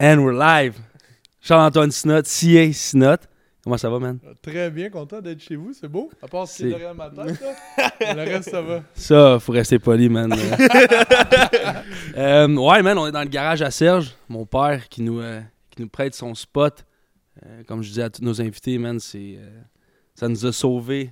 And we're live. Charles-Antoine Sinot, CA Sinot. Comment ça va, man? Très bien, content d'être chez vous, c'est beau. À part ce qui est C'est- derrière ma tête, là. le reste, ça va. Ça, faut rester poli, man. Euh, ouais, man, on est dans le garage à Serge, mon père qui nous, euh, qui nous prête son spot. Euh, comme je disais à tous nos invités, man, c'est, euh, ça nous a sauvés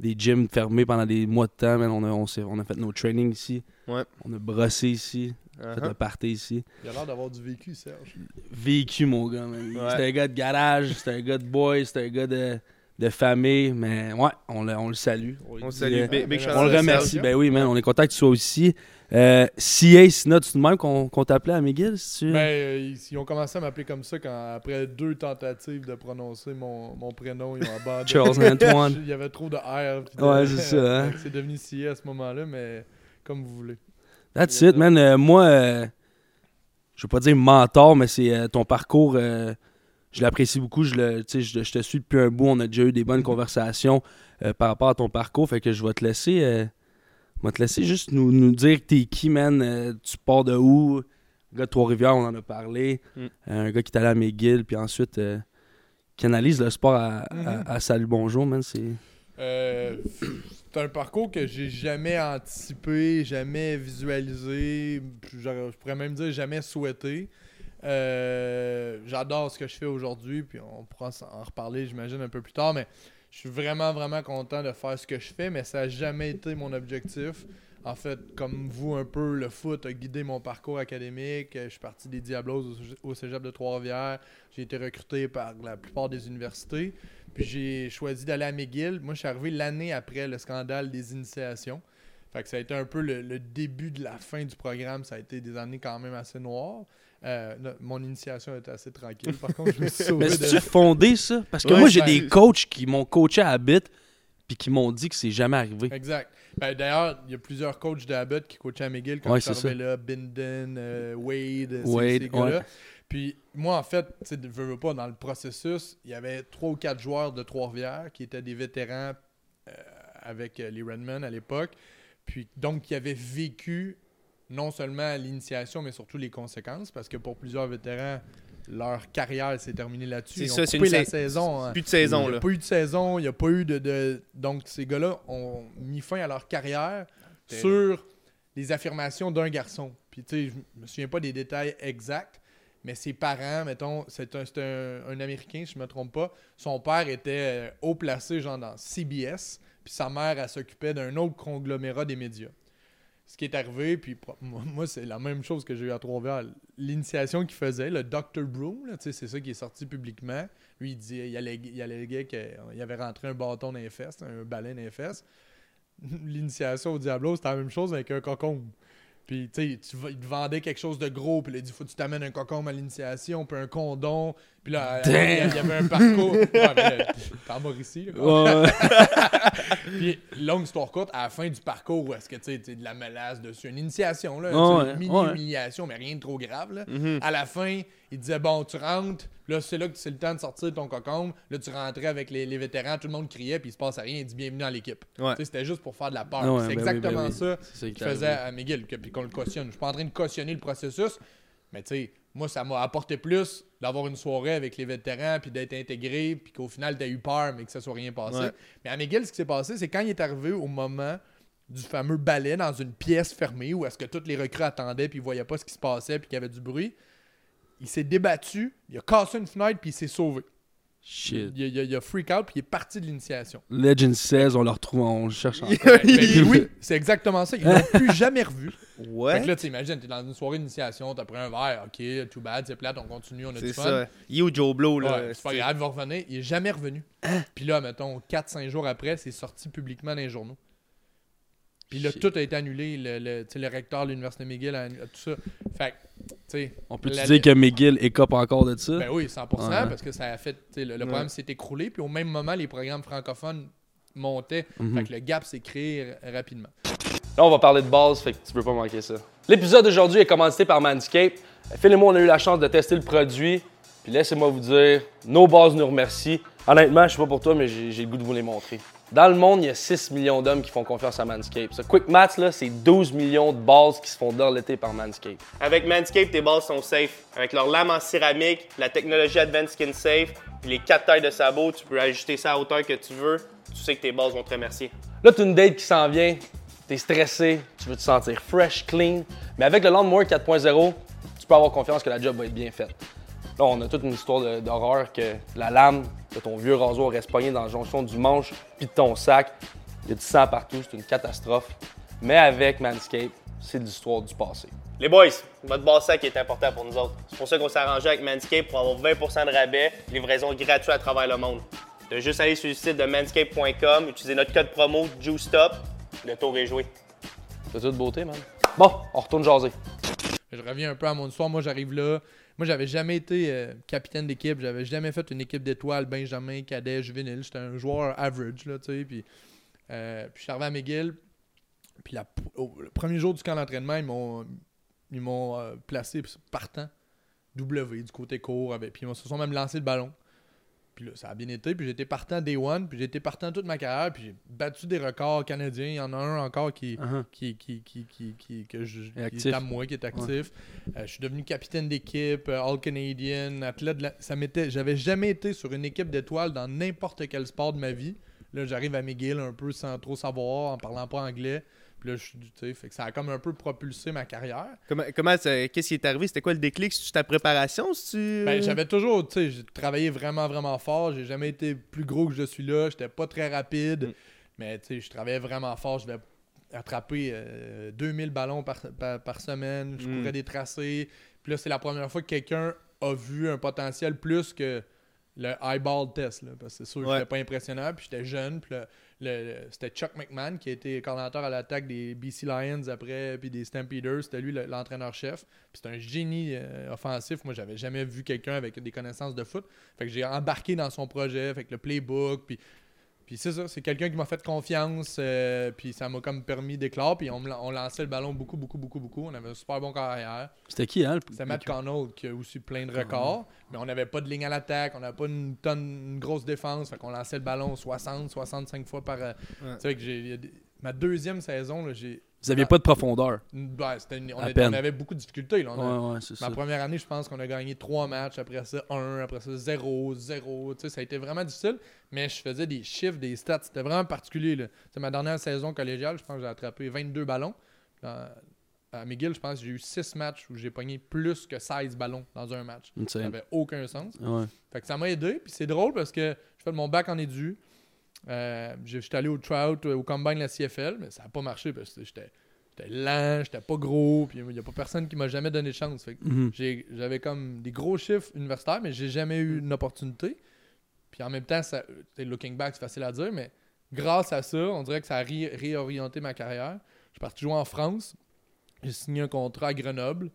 des gyms fermés pendant des mois de temps, man. On a, on, s'est- on a fait nos trainings ici. Ouais. On a brossé ici, fait Uh-huh. le party ici. Il a l'air d'avoir du vécu, Serge. vécu, mon gars. Ouais. C'était un gars de garage, c'était un gars de boy, c'était un gars de, de famille. Mais ouais, on le, on le salue. On le salue. euh, on le remercie. Ben oui, man, on est content que tu sois aussi. Euh, CA, c'est de même qu'on qu'on t'appelait à McGill, si tu... Ben, euh, ils, ils ont commencé à m'appeler comme ça quand, après deux tentatives de prononcer mon, mon prénom, ils ont abandonné. Charles Antoine. Il y avait trop de R. de- Ouais, c'est ça, hein. C'est devenu CIA à ce moment-là, mais comme vous voulez. That's it, man. Euh, moi, euh, je veux pas dire mentor, mais c'est euh, ton parcours. euh, je l'apprécie beaucoup. Je, le, je, je te suis depuis un bout. On a déjà eu des bonnes conversations par rapport à ton parcours. Fait que je vais te laisser. je vais te laisser juste nous, nous dire t'es qui, man. tu pars de où? Un gars de Trois-Rivières, on en a parlé. Mm. Un gars qui est allé à McGill, puis ensuite qui analyse le sport à, à- Mhm. à Salut Bonjour, man. C'est. Euh, c'est un parcours que j'ai jamais anticipé, jamais visualisé, je pourrais même dire jamais souhaité. Euh, J'adore ce que je fais aujourd'hui, puis on pourra en reparler, j'imagine, un peu plus tard, mais je suis vraiment, vraiment content de faire ce que je fais, mais ça n'a jamais été mon objectif. En fait, comme vous, un peu, le foot a guidé mon parcours académique. Je suis parti des Diablos au cégep de Trois-Rivières. J'ai été recruté par la plupart des universités. Puis j'ai choisi d'aller à McGill. Moi, je suis arrivé l'année après le scandale des initiations. Fait que ça a été un peu le, le début de la fin du programme. Ça a été des années quand même assez noires. Euh, mon initiation était assez tranquille. Par contre, je me suis sauvé Mais de... c'est-tu fondé, ça? Parce que Ouais, moi, j'ai des coachs qui m'ont coaché à Habit, puis qui m'ont dit que c'est jamais arrivé. Exact. Ben, D'ailleurs, il y a plusieurs coachs de Abbott qui coachaient à McGill quand Ouais, là. Binden, euh, Wade, ces- Wade, ces gars-là. ouais. Puis moi, en fait, tu veux, veux pas, dans le processus, il y avait trois ou quatre joueurs de Trois-Rivières qui étaient des vétérans euh, avec euh, les Redmen à l'époque. Puis donc, qui avaient vécu non seulement l'initiation, mais surtout les conséquences, parce que pour plusieurs vétérans, leur carrière s'est terminée là-dessus. C'est ça, une la sa- saison. hein. Plus de saison, Il n'y là. a pas eu de saison, il n'y a pas eu de, de- Donc, ces gars-là ont mis fin à leur carrière sur les affirmations d'un garçon. Puis, tu sais, je me souviens pas des détails exacts, mais ses parents, mettons, c'est un, Américain, si je me trompe pas. Son père était euh, haut placé, genre dans CBS, puis sa mère, s'occupait d'un autre conglomérat des médias. Ce qui est arrivé, puis moi, c'est la même chose que j'ai eu à Trois-Rivières. L'initiation qu'il faisait, le Dr. Broom, c'est ça qui est sorti publiquement. Lui, il, dit, il, il alléguait qu'il avait rentré un bâton dans un balai dans. L'initiation au Diablo, c'était la même chose avec un cocombe. Puis, tu sais, il te vendait quelque chose de gros, puis il a dit, faut que tu t'amènes un cocombe à l'initiation, puis un condom. Puis là, il y avait- un parcours. Ouais, mais là, t'es en Mauricie, là, quoi. Ouais. Puis, longue histoire courte, à la fin du parcours, où est-ce que tu sais, de la menace dessus, une initiation, là, ouais, une mini-humiliation, mais rien de trop grave. Là. Mhm. À la fin, il disait Bon, tu rentres, là, c'est là que c'est le temps de sortir ton cocombe. Là, tu rentrais avec les, les vétérans, tout le monde criait, puis il se passe rien, il dit Bienvenue dans l'équipe. C'était juste pour faire de la peur. C'est ben exactement ben oui. ça qu'il faisait à McGill, puis qu'on le cautionne. Je suis pas en train de cautionner le processus, mais tu sais, moi, ça m'a apporté plus d'avoir une soirée avec les vétérans, puis d'être intégré, puis qu'au final, t'as eu peur, mais que ça soit rien passé. Ouais. Mais à McGill, ce qui s'est passé, c'est quand il est arrivé au moment du fameux balai dans une pièce fermée où est-ce que tous les recrues attendaient puis ils voyaient pas ce qui se passait puis qu'il y avait du bruit. Il s'est débattu, il a cassé une fenêtre puis il s'est sauvé. Shit. Il a, il a- il a freak out puis il est parti de l'initiation. Legend 16, on le retrouve, on le cherche encore. Oui, c'est exactement ça. Ils l'ont plus jamais revu. Fait Ouais. que là, tu imagines, t'es dans une soirée d'initiation, t'as pris un verre, ok, too bad, c'est plate, on continue, on a C'est du fun. ça. You Joe Blow, là. Ouais, c'est pas grave, il va revenir. Il est jamais revenu. Puis là, mettons, 4-5 jours après, c'est sorti publiquement dans les journaux. Puis là, Shit. tout a été annulé. Le, le, tu sais, le recteur de l'Université McGill a annulé tout ça. Fait que, tu sais. On peut la- dire que McGill écope encore de ça? Ben oui, 100%, Ouais. parce que ça a fait. tu sais, Le, le Ouais. programme s'est écroulé. Puis au même moment, les programmes francophones montaient. Mhm. Fait que le gap s'est créé rapidement. Là, on va parler de base, fait que tu peux pas manquer ça. L'épisode d'aujourd'hui est commandité par Manscaped. Phil et moi, on a eu la chance de tester le produit. Puis laissez-moi vous dire, nos bases nous remercient. Honnêtement, je sais pas pour toi, mais j'ai le goût de vous les montrer. Dans le monde, il y a 6 millions d'hommes qui font confiance à Manscaped. Ce Quick Mats, là, c'est 12 millions de bases qui se font l'été par Manscaped. Avec Manscaped, tes balles sont safe. Avec leur lame en céramique, la technologie Advanced Skin Safe, puis les 4 tailles de sabots, tu peux ajuster ça à hauteur que tu veux. Tu sais que tes balles vont te remercier. Là, tu as une date qui s'en vient, tu es stressé, tu veux te sentir fresh, clean. Mais avec le Lawnmower 4.0, tu peux avoir confiance que la job va être bien faite. Là, on a toute une histoire d'horreur que la lame de ton vieux rasoir reste poignée dans la jonction du manche puis de ton sac. Il y a du sang partout, c'est une catastrophe. Mais avec Manscaped, c'est l'histoire du passé. Les boys, votre bas sac est important pour nous autres. C'est pour ça qu'on s'est arrangé avec Manscaped pour avoir 20% de rabais, livraison gratuite à travers le monde. De juste aller sur le site de manscaped.com, utiliser notre code promo JUSTOP, le tour est joué. C'est toute beauté, man? Bon, on retourne jaser. Je reviens un peu à mon histoire. Moi, j'arrive là. Moi, j'avais jamais été euh, capitaine d'équipe. J'avais jamais fait une équipe d'étoiles, Benjamin, cadet, juvénile. J'étais un joueur average, là, tu sais. Puis, euh, puis je suis arrivé à McGill. Puis le premier jour du camp d'entraînement, ils m'ont, ils m'ont euh, placé partant W du côté court. Avec, puis ils se sont même lancé le ballon. Puis là, ça a bien été. Puis j'étais partant day one. Puis j'étais partant toute ma carrière. Puis j'ai battu des records canadiens. Il y en a un encore qui, uh-huh. qui, qui, qui, qui, que je, est à moi, qui est actif. Euh, je suis devenu capitaine d'équipe, euh, All-Canadian, athlète. De ça m'était, j'avais jamais été sur une équipe d'étoiles dans n'importe quel sport de ma vie. Là, j'arrive à McGill un peu sans trop savoir, en parlant pas anglais là, je suis, fait que ça a comme un peu propulsé ma carrière. Comment, comment qu'est-ce qui est arrivé? C'était quoi le déclic? C'est ta préparation? tu... Ben, j'avais toujours, tu sais, j'ai travaillé vraiment, vraiment fort. J'ai jamais été plus gros que je suis là. J'étais pas très rapide. Mm. Mais, tu sais, je travaillais vraiment fort. Je vais attraper 2000 euh, ballons par, par, semaine. Je mm. courais des tracés. Puis là, c'est la première fois que quelqu'un a vu un potentiel plus que le eyeball test. Là, parce que c'est sûr que j'étais pas impressionnant. Puis j'étais jeune. Puis c'était Chuck McMahon qui a été coordinateur à l'attaque des BC Lions après, puis des Stampeders. C'était lui l'entraîneur-chef. Puis c'est un génie euh, offensif. Moi, j'avais jamais vu quelqu'un avec des connaissances de foot. Fait que j'ai embarqué dans son projet, avec le playbook, puis c'est ça, c'est quelqu'un qui m'a fait confiance, euh, puis ça m'a comme permis d'éclore, puis on, on, lançait le ballon beaucoup, beaucoup, beaucoup, beaucoup. On avait un super bon carrière. C'était qui, hein? C'était Matt Connell qui a aussi plein de records, mais on n'avait pas de ligne à l'attaque, on n'avait pas une tonne, une grosse défense, fait qu'on lançait le ballon 60, 65 fois par. C'est euh, vrai que j'ai. Ma deuxième saison, j'ai vous n'aviez pas de profondeur. Ben, on, avait beaucoup de difficultés. Là. ça. première année, je pense qu'on a gagné trois matchs. Après ça, un. Après ça, zéro, zéro. Ça a été vraiment difficile. Mais je faisais des chiffres, des stats. C'était vraiment particulier. Là. Ma dernière saison collégiale, je pense que j'ai attrapé 22 ballons. à McGill, je pense que j'ai eu 6 matchs où j'ai pogné plus que 16 ballons dans un match. Ça n'avait aucun sens. Fait que ça m'a aidé. Puis c'est drôle parce que je fais mon bac en édu. Euh, j'étais allé au trout, au combine de la CFL, mais ça n'a pas marché parce que j'étais lent, j'étais pas gros, puis il n'y a pas personne qui m'a jamais donné de chance. Mhm. J'avais comme des gros chiffres universitaires, mais j'ai jamais eu une opportunité. Puis en même temps, ça, looking back, c'est facile à dire, mais grâce à ça, on dirait que ça a réorienté ma carrière. Je suis parti jouer en France. J'ai signé un contrat à Grenoble.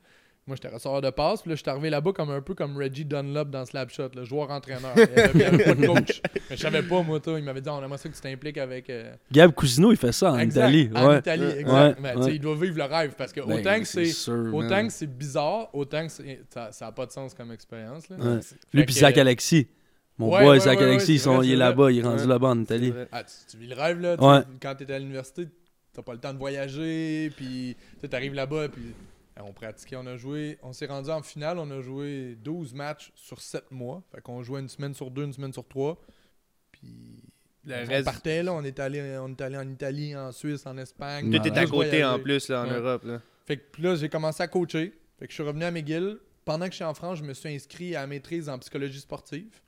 Moi, j'étais receveur de passe. Puis là, je suis arrivé là-bas comme un peu comme Reggie Dunlop dans Slapshot, le joueur-entraîneur. Il n'y avait, pas de coach. Mais je savais pas, moi, toi. Il m'avait dit, on aimerait ça que tu t'impliques avec. Euh, Gab Cousino, il fait ça en Italie. En Italie, exact. Mais, il doit vivre le rêve parce que ben, autant que c'est autant que c'est bizarre, autant que ça n'a pas de sens comme expérience. Là. Lui, puis Zach Alexis. Mon boy, Zach Alexis, il est là-bas, il est rendu là-bas en Italie. Ah, tu, vis le rêve, là. Quand tu étais à l'université, t'as pas le temps de voyager, puis tu arrives là-bas, puis on pratiquait, on a joué, on s'est rendu en finale, on a joué 12 matchs sur 7 mois. Fait qu'on jouait une semaine sur deux, une semaine sur trois. Puis on partait là, on est allé on est allé en Italie, en Suisse, en Espagne. Tout est à côté en plus là en Europe là. Fait que là, j'ai commencé à coacher. Fait que je suis revenu à McGill. Pendant que je suis en France, je me suis inscrit à la maîtrise en psychologie sportive.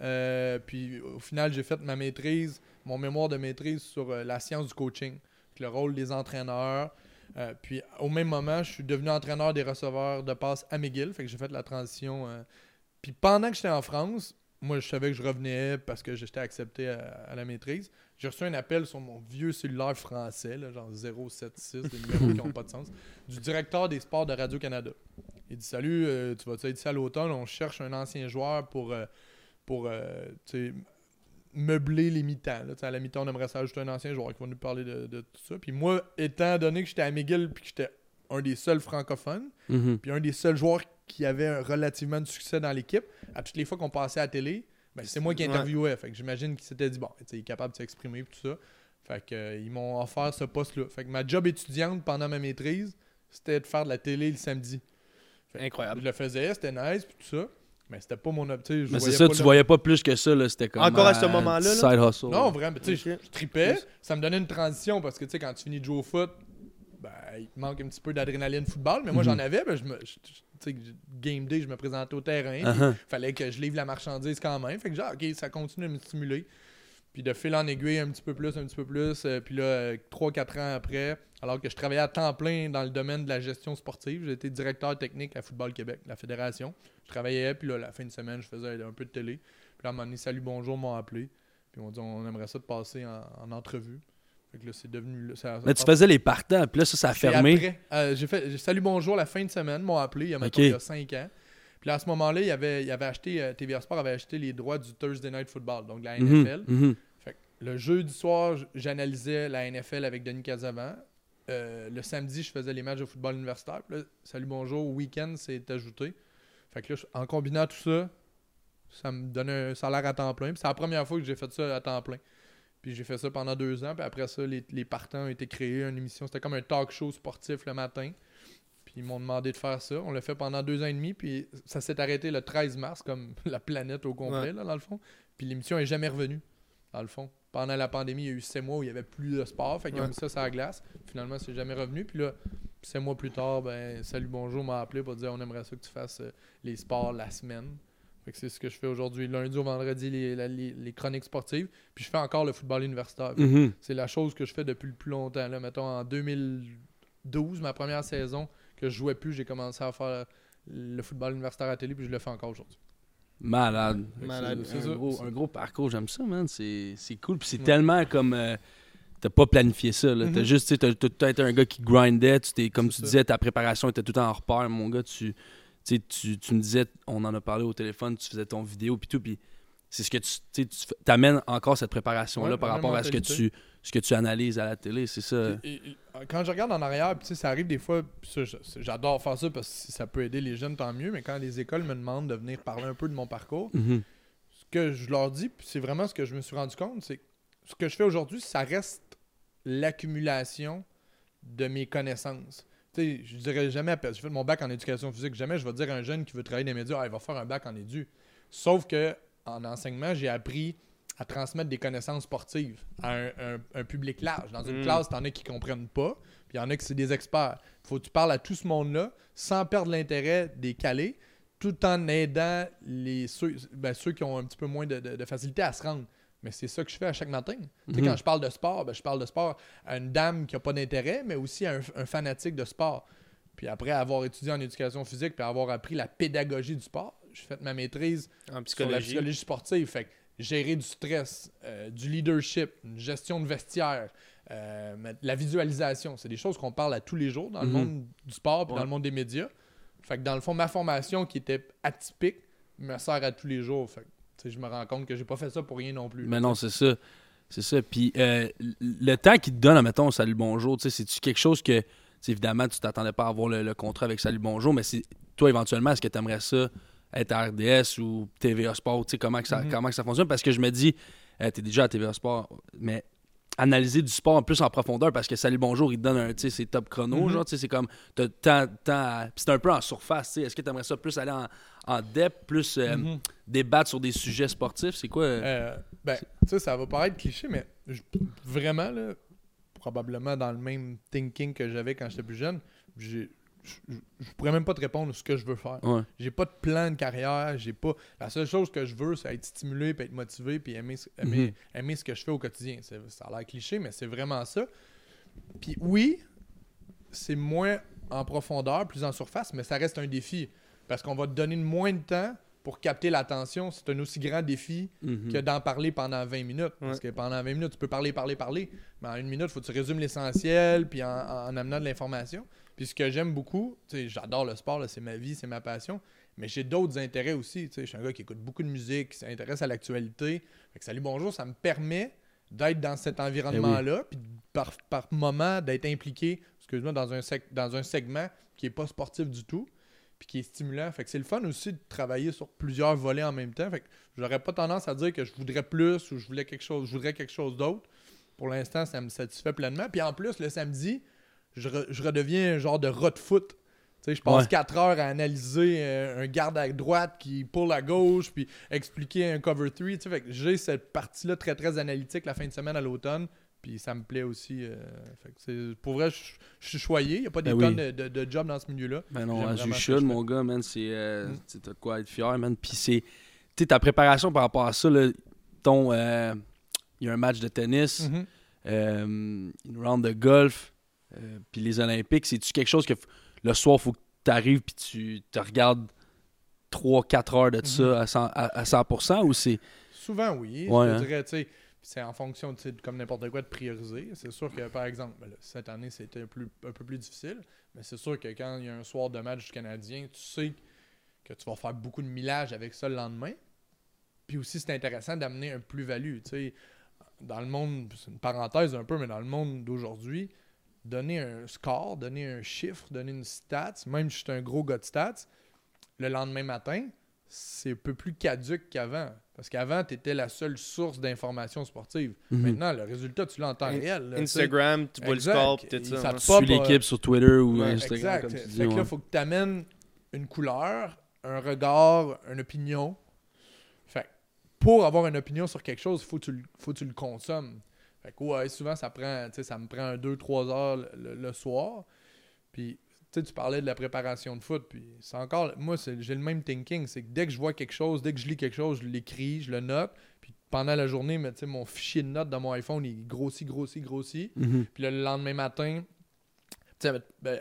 Euh, puis au final, j'ai fait ma maîtrise, mon mémoire de maîtrise sur euh, la science du coaching, le rôle des entraîneurs, euh, puis au même moment, je suis devenu entraîneur des receveurs de passe à McGill. Fait que j'ai fait la transition. Euh. Puis pendant que j'étais en France, moi je savais que je revenais parce que j'étais accepté à, la maîtrise. J'ai reçu un appel sur mon vieux cellulaire français, genre 076, des numéros qui n'ont pas de sens, du directeur des sports de Radio-Canada. Il dit Salut, euh, tu vas être ici à l'automne, on cherche un ancien joueur pour, pour meubler les mi-temps. À la mi-temps, on aimerait s'ajouter un ancien joueur qui va nous parler de, tout ça. Puis moi, étant donné que j'étais à McGill puis que j'étais un des seuls francophones, mhm. puis un des seuls joueurs qui avait relativement de succès dans l'équipe, à toutes les fois qu'on passait à la télé, Ben, c'est moi qui Ouais. interviewais. Fait que j'imagine qu'il s'était dit, bon, il est capable de s'exprimer et tout ça. Fait que, euh, ils m'ont offert ce poste-là. Fait que ma job étudiante pendant ma maîtrise, c'était de faire de la télé le samedi. Fait Incroyable. Je le faisais, c'était nice puis tout ça. Mais c'était pas mon objectif. Mais c'est ça, tu voyais pas plus que ça, là. C'était comme. Encore à ce euh, moment-là, là? Side hustle. Non, vraiment. Tu sais, je, tripais. Ça me donnait une transition parce que, tu sais, quand tu finis de jouer au foot, ben, il te manque un petit peu d'adrénaline football. Mais moi, Mhm. j'en avais. Ben, je me, je- tu sais, game day, je me présentais au terrain. puis Uh-huh. fallait que je livre la marchandise quand même. Fait que genre, ok, ça continue de me stimuler. Puis de fil en aiguille, un petit peu plus, un petit peu plus. euh, puis là, 3-4 ans après, alors que je travaillais à temps plein dans le domaine de la gestion sportive, j'étais directeur technique à Football Québec, la fédération. Je travaillais, puis là, la fin de semaine, je faisais un peu de télé. Puis là, à un moment donné, Salut Bonjour m'ont appelé. Puis on dit, on aimerait ça te passer en, en entrevue. Fait que là, c'est devenu. là, ça- Là, tu faisais les partants, puis là, ça, ça a puis fermé. après, euh, j'ai fait j'ai- Salut Bonjour la fin de semaine, m'ont appelé il y a, mettons, Ok. il y a 5 ans. Puis là, à ce moment-là, il avait, il avait acheté, euh, TVA Sport avait acheté les droits du Thursday Night Football, donc de la Mhm, NFL. mhm. Le jeudi soir, j'analysais la NFL avec Denis Casavant. Euh, le samedi, je faisais les matchs de football universitaire. Puis là, Salut Bonjour, week-end, c'est ajouté. Fait que là, en combinant tout ça, ça me donnait un salaire à temps plein. Puis c'est la première fois que j'ai fait ça à temps plein. Puis j'ai fait ça pendant deux ans. Puis après ça, les, les partants ont été créés, une émission. C'était comme un talk show sportif le matin. Puis ils m'ont demandé de faire ça. On l'a fait pendant deux ans et demi. Puis ça s'est arrêté le 13 mars, comme la planète au complet, Ouais. là, dans le fond. Puis l'émission est jamais revenue, dans le fond. Pendant la pandémie, il y a eu sept mois où il n'y avait plus de sport. Fait qu'ils ont mis ça sur la glace. Finalement, c'est jamais revenu. Puis là, sept mois plus tard, ben, Salut Bonjour m'a appelé pour dire on aimerait ça que tu fasses euh, les sports la semaine. Fait que c'est ce que je fais aujourd'hui. Lundi au vendredi, les, la- les- les chroniques sportives. Puis je fais encore le football universitaire. Mhm. C'est la chose que je fais depuis le plus longtemps. Là. Mettons, en 2012, ma première saison, que je jouais plus, j'ai commencé à faire le football universitaire à télé, puis je le fais encore aujourd'hui. Malade. Malade. C'est un, gros, un gros parcours, j'aime ça, man. C'est c'est cool. Puis c'est Ouais. tellement comme. euh, T'as pas planifié ça, là. T'as Mhm. juste, tu sais, t'as t'as- t'as été un gars qui grindait. Tu t'es, comme C'est tu ça. disais, ta préparation était tout le temps en repère, mon gars. Tu, tu, tu me disais, on en a parlé au téléphone, tu faisais ton vidéo, puis tout. Puis c'est ce que tu, tu t'amènes encore cette préparation-là Ouais, par rapport à ce que, tu, ce que tu analyses à la télé. C'est ça. Et- et- et, quand je regarde en arrière, puis ça arrive des fois, j'adore faire ça parce que si ça peut aider les jeunes, tant mieux, mais quand les écoles me demandent de venir parler un peu de mon parcours, Mhm. ce que je leur dis, puis c'est vraiment ce que je me suis rendu compte, c'est que ce que je fais aujourd'hui, ça reste l'accumulation de mes connaissances. Tu sais, je dirais jamais, j'ai fait mon bac en éducation physique, jamais je vais dire à un jeune qui veut travailler dans les médias, ah, il va faire un bac en édu. Sauf que en enseignement, j'ai appris à transmettre des connaissances sportives à un, un- un public large. Dans une Mm. classe, t'en as qui comprennent pas, puis il y en a qui c'est des experts. faut que tu parles à tout ce monde-là sans perdre l'intérêt des calés, tout en aidant les, ceux, ben, ceux qui ont un petit peu moins de, de- de facilité à se rendre. Mais c'est ça que je fais à chaque matin. Mhm. Quand je parle de sport, ben, je parle de sport à une dame qui n'a pas d'intérêt, mais aussi à un, un fanatique de sport. Puis après avoir étudié en éducation physique puis avoir appris la pédagogie du sport, j'ai fait ma maîtrise En sur la psychologie. psychologie sportive. Fait que gérer du stress, euh, du leadership, une gestion de vestiaire, euh, la visualisation, c'est des choses qu'on parle à tous les jours dans le Mhm. monde du sport Ouais. dans le monde des médias. Fait que dans le fond, ma formation qui était atypique me sert à tous les jours. Fait que, je me rends compte que j'ai pas fait ça pour rien non plus. Mais non, c'est ça. C'est ça. Puis euh, le temps qu'il te donne, mettons, Salut Bonjour, tu sais, c'est-tu quelque chose que, évidemment, tu t'attendais pas à avoir le, le contrat avec Salut Bonjour, mais toi, éventuellement, est-ce que tu aimerais ça être à RDS ou TVA Sport, tu sais, comment, que ça, Mhm. comment que ça fonctionne? Parce que je me dis, tu es déjà à TVA Sport, mais analyser du sport en plus en profondeur parce que Salut Bonjour, il te donne un, tu sais, c'est top chrono, Mhm. genre, tu sais, c'est comme, t'as tant, c'est un peu en surface, tu sais, est-ce que tu aimerais ça plus aller en, en depth, plus euh, Mhm. débattre sur des sujets sportifs, c'est quoi? euh? Euh, ben, tu sais, ça va paraître cliché, mais je- vraiment, là, probablement dans le même thinking que j'avais quand j'étais plus jeune, j'ai- je je pourrais même pas te répondre ce que je veux faire. Ouais. J'ai pas de plan de carrière, j'ai pas. La seule chose que je veux, c'est être stimulé, puis être motivé, puis aimer, ce- aimer, Mhm. aimer ce que je fais au quotidien. C'est- Ça a l'air cliché, mais c'est vraiment ça. Puis oui, c'est moins en profondeur, plus en surface, mais ça reste un défi. Parce qu'on va te donner moins de temps pour capter l'attention. C'est un aussi grand défi Mhm. que d'en parler pendant 20 minutes. Parce que pendant 20 minutes, tu peux parler, parler, parler. Mais en une minute, il faut que tu résumes l'essentiel, puis en, en amenant de l'information. Puis ce que j'aime beaucoup, j'adore le sport, c'est ma vie, c'est ma passion. Mais j'ai d'autres intérêts aussi. Je suis un gars qui écoute beaucoup de musique, qui s'intéresse à l'actualité. Fait que Salut Bonjour, ça me permet d'être dans cet environnement-là, puis par, par moment d'être impliqué, excuse-moi, dans un, sec- dans un segment qui n'est pas sportif du tout. puis qui est stimulant. Fait que c'est le fun aussi de travailler sur plusieurs volets en même temps. Fait que j'aurais pas tendance à dire que je voudrais plus ou je voulais quelque chose, je voudrais quelque chose d'autre. Pour l'instant, ça me satisfait pleinement. Puis en plus, le samedi, je, re- je redeviens un genre de rat de foot. Tu sais, je passe Ouais. 4 heures à analyser euh, un garde à droite qui pull à gauche, puis expliquer un cover 3. Tu sais, fait que j'ai cette partie-là très, très analytique la fin de semaine à l'automne. Puis ça me plaît aussi. euh, fait que c'est- pour vrai, je je suis choyé. Il n'y a pas des Ben tonnes oui. de, de, de jobs dans ce milieu-là. Ben non, que should, je mon gars, man. C'est. euh, Mm. tu sais, T'as de quoi être fier, man. Puis c'est. Tu ta préparation par rapport à ça, là, ton. euh, Il y a un match de tennis, Mhm. euh, une round de golf, euh, puis les Olympiques. C'est-tu quelque chose que le soir, il faut que tu arrives puis tu te regardes 3-4 heures de ça Mhm. à, 100, à, à 100% ou c'est. Souvent, oui. Ouais, je hein? dirais, tu sais, c'est en fonction, comme n'importe quoi, de prioriser. C'est sûr que, par exemple, ben là, cette année, c'était un, plus- un peu plus difficile, mais c'est sûr que quand il y a un soir de match du Canadien, tu sais que tu vas faire beaucoup de millage avec ça le lendemain. Puis aussi, c'est intéressant d'amener un plus-value. Tu sais, dans le monde, c'est une parenthèse un peu, mais dans le monde d'aujourd'hui, donner un score, donner un chiffre, donner une stats, même si je suis un gros gars de stats, le lendemain matin, c'est un peu plus caduque qu'avant. Parce qu'avant, tu étais la seule source d'information sportive. Mhm. Maintenant, le résultat, tu l'as en temps In- réel. là. Instagram, tu vois le score, Il- ça. te l'équipe sur Twitter ou Ouais, Instagram, exact. comme tu fait que là, il faut que tu amènes une couleur, un regard, une opinion. Fait que pour avoir une opinion sur quelque chose, il faut que tu le, faut que tu le consommes. Fait que ouais, souvent, ça prend, tu sais, ça me prend 2-3 heures le, le- le soir. Puis, tu sais, tu parlais de la préparation de foot. Puis, c'est encore, moi, j'ai le même thinking. C'est que dès que je vois quelque chose, dès que je lis quelque chose, je l'écris, je le note. Puis, pendant la journée, mais, mon fichier de notes dans mon iPhone, il grossit, grossit, grossit. Mhm. Puis le lendemain matin, ben, euh,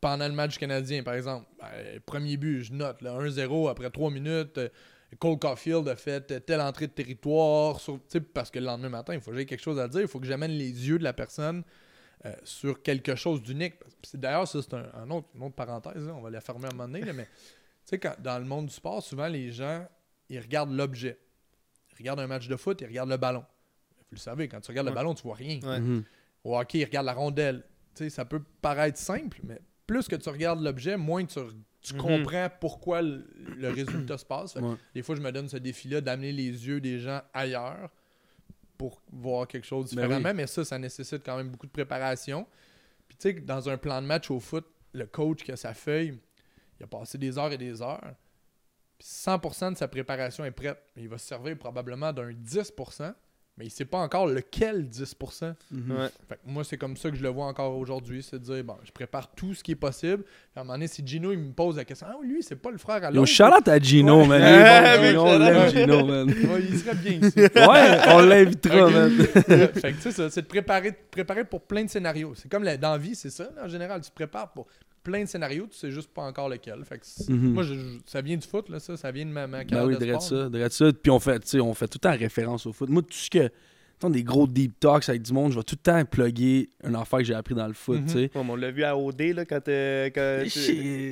pendant le match Canadien, par exemple, ben, premier but, je note là, 1-0 après 3 minutes. euh, Cole Caulfield a fait telle entrée de territoire. sur- tu sais, parce que le lendemain matin, il faut que j'ai quelque chose à dire. Il faut que j'amène les yeux de la personne euh, sur quelque chose d'unique. D'ailleurs, ça, c'est un, un autre, une autre parenthèse. là, on va la fermer à un moment donné. là, mais tu sais, quand- dans le monde du sport, souvent, les gens, ils regardent l'objet. Ils regardent un match de foot, ils regardent le ballon. Vous le savez, quand tu regardes le ballon, tu vois rien. Ouais. Mhm. Au hockey, il regarde la rondelle. Tu sais, ça peut paraître simple, mais plus que tu regardes l'objet, moins tu, tu Mhm. comprends pourquoi le, le résultat se passe. Ouais. Des fois, je me donne ce défi-là d'amener les yeux des gens ailleurs pour voir quelque chose Ben différemment, oui. mais ça, ça nécessite quand même beaucoup de préparation. Puis tu sais, dans un plan de match au foot, le coach qui a sa feuille, il a passé des heures et des heures. Puis 100% de sa préparation est prête. Mais il va se servir probablement d'un 10%, mais il ne sait pas encore lequel 10%. Mhm. Ouais. Fait que moi, c'est comme ça que je le vois encore aujourd'hui. C'est de dire, bon, je prépare tout ce qui est possible. Puis à un moment donné, si Gino il me pose la question, ah oui, lui, c'est pas le frère à Yo, l'autre. shout-out à Gino, Ouais. man. Ouais, bon, Gino, on l'aime, Gino, man. Ouais, il serait bien ici. Ouais, on l'invitera, man. fait que tu sais, ça, c'est de préparer, pour plein de scénarios. C'est comme la, dans la vie, c'est ça. là, en général, tu te prépares pour plein de scénarios, tu sais juste pas encore lequel. Fait que Mhm. moi, je- je- ça vient du foot, là, ça. Ça vient de ma, ma Ben carrière oui, de ça, drette ça. Puis on fait, tu sais, on fait tout le temps référence au foot. Moi, tout ce que. Tant des gros deep talks avec du monde, je vais tout le temps plugger une affaire que j'ai appris dans le foot, tu sais. Comme on l'a vu à OD là, quand, euh, quand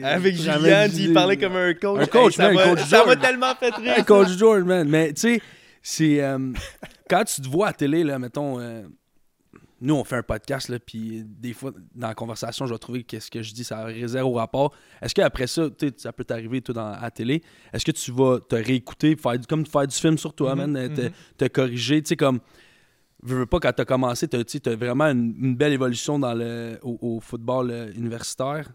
avec Julien, il parlait comme un coach. Un coach, ça man, coach Ça m'a tellement fait rire. Hey, coach George, man. Mais tu sais, c'est. euh, quand tu te vois à télé, là, mettons. euh, nous, on fait un podcast, là, puis des fois, dans la conversation, je vais trouver que ce que je dis, ça a zéro rapport. Est-ce qu'après ça, tu ça peut t'arriver, toi, dans, à la télé, est-ce que tu vas te réécouter, faire, comme faire du film sur toi, Mhm, man, euh, te, mhm. te corriger, tu sais, comme. Je veux pas, quand t'as commencé, t'as tu as vraiment une, une belle évolution dans le, au, au football euh, universitaire,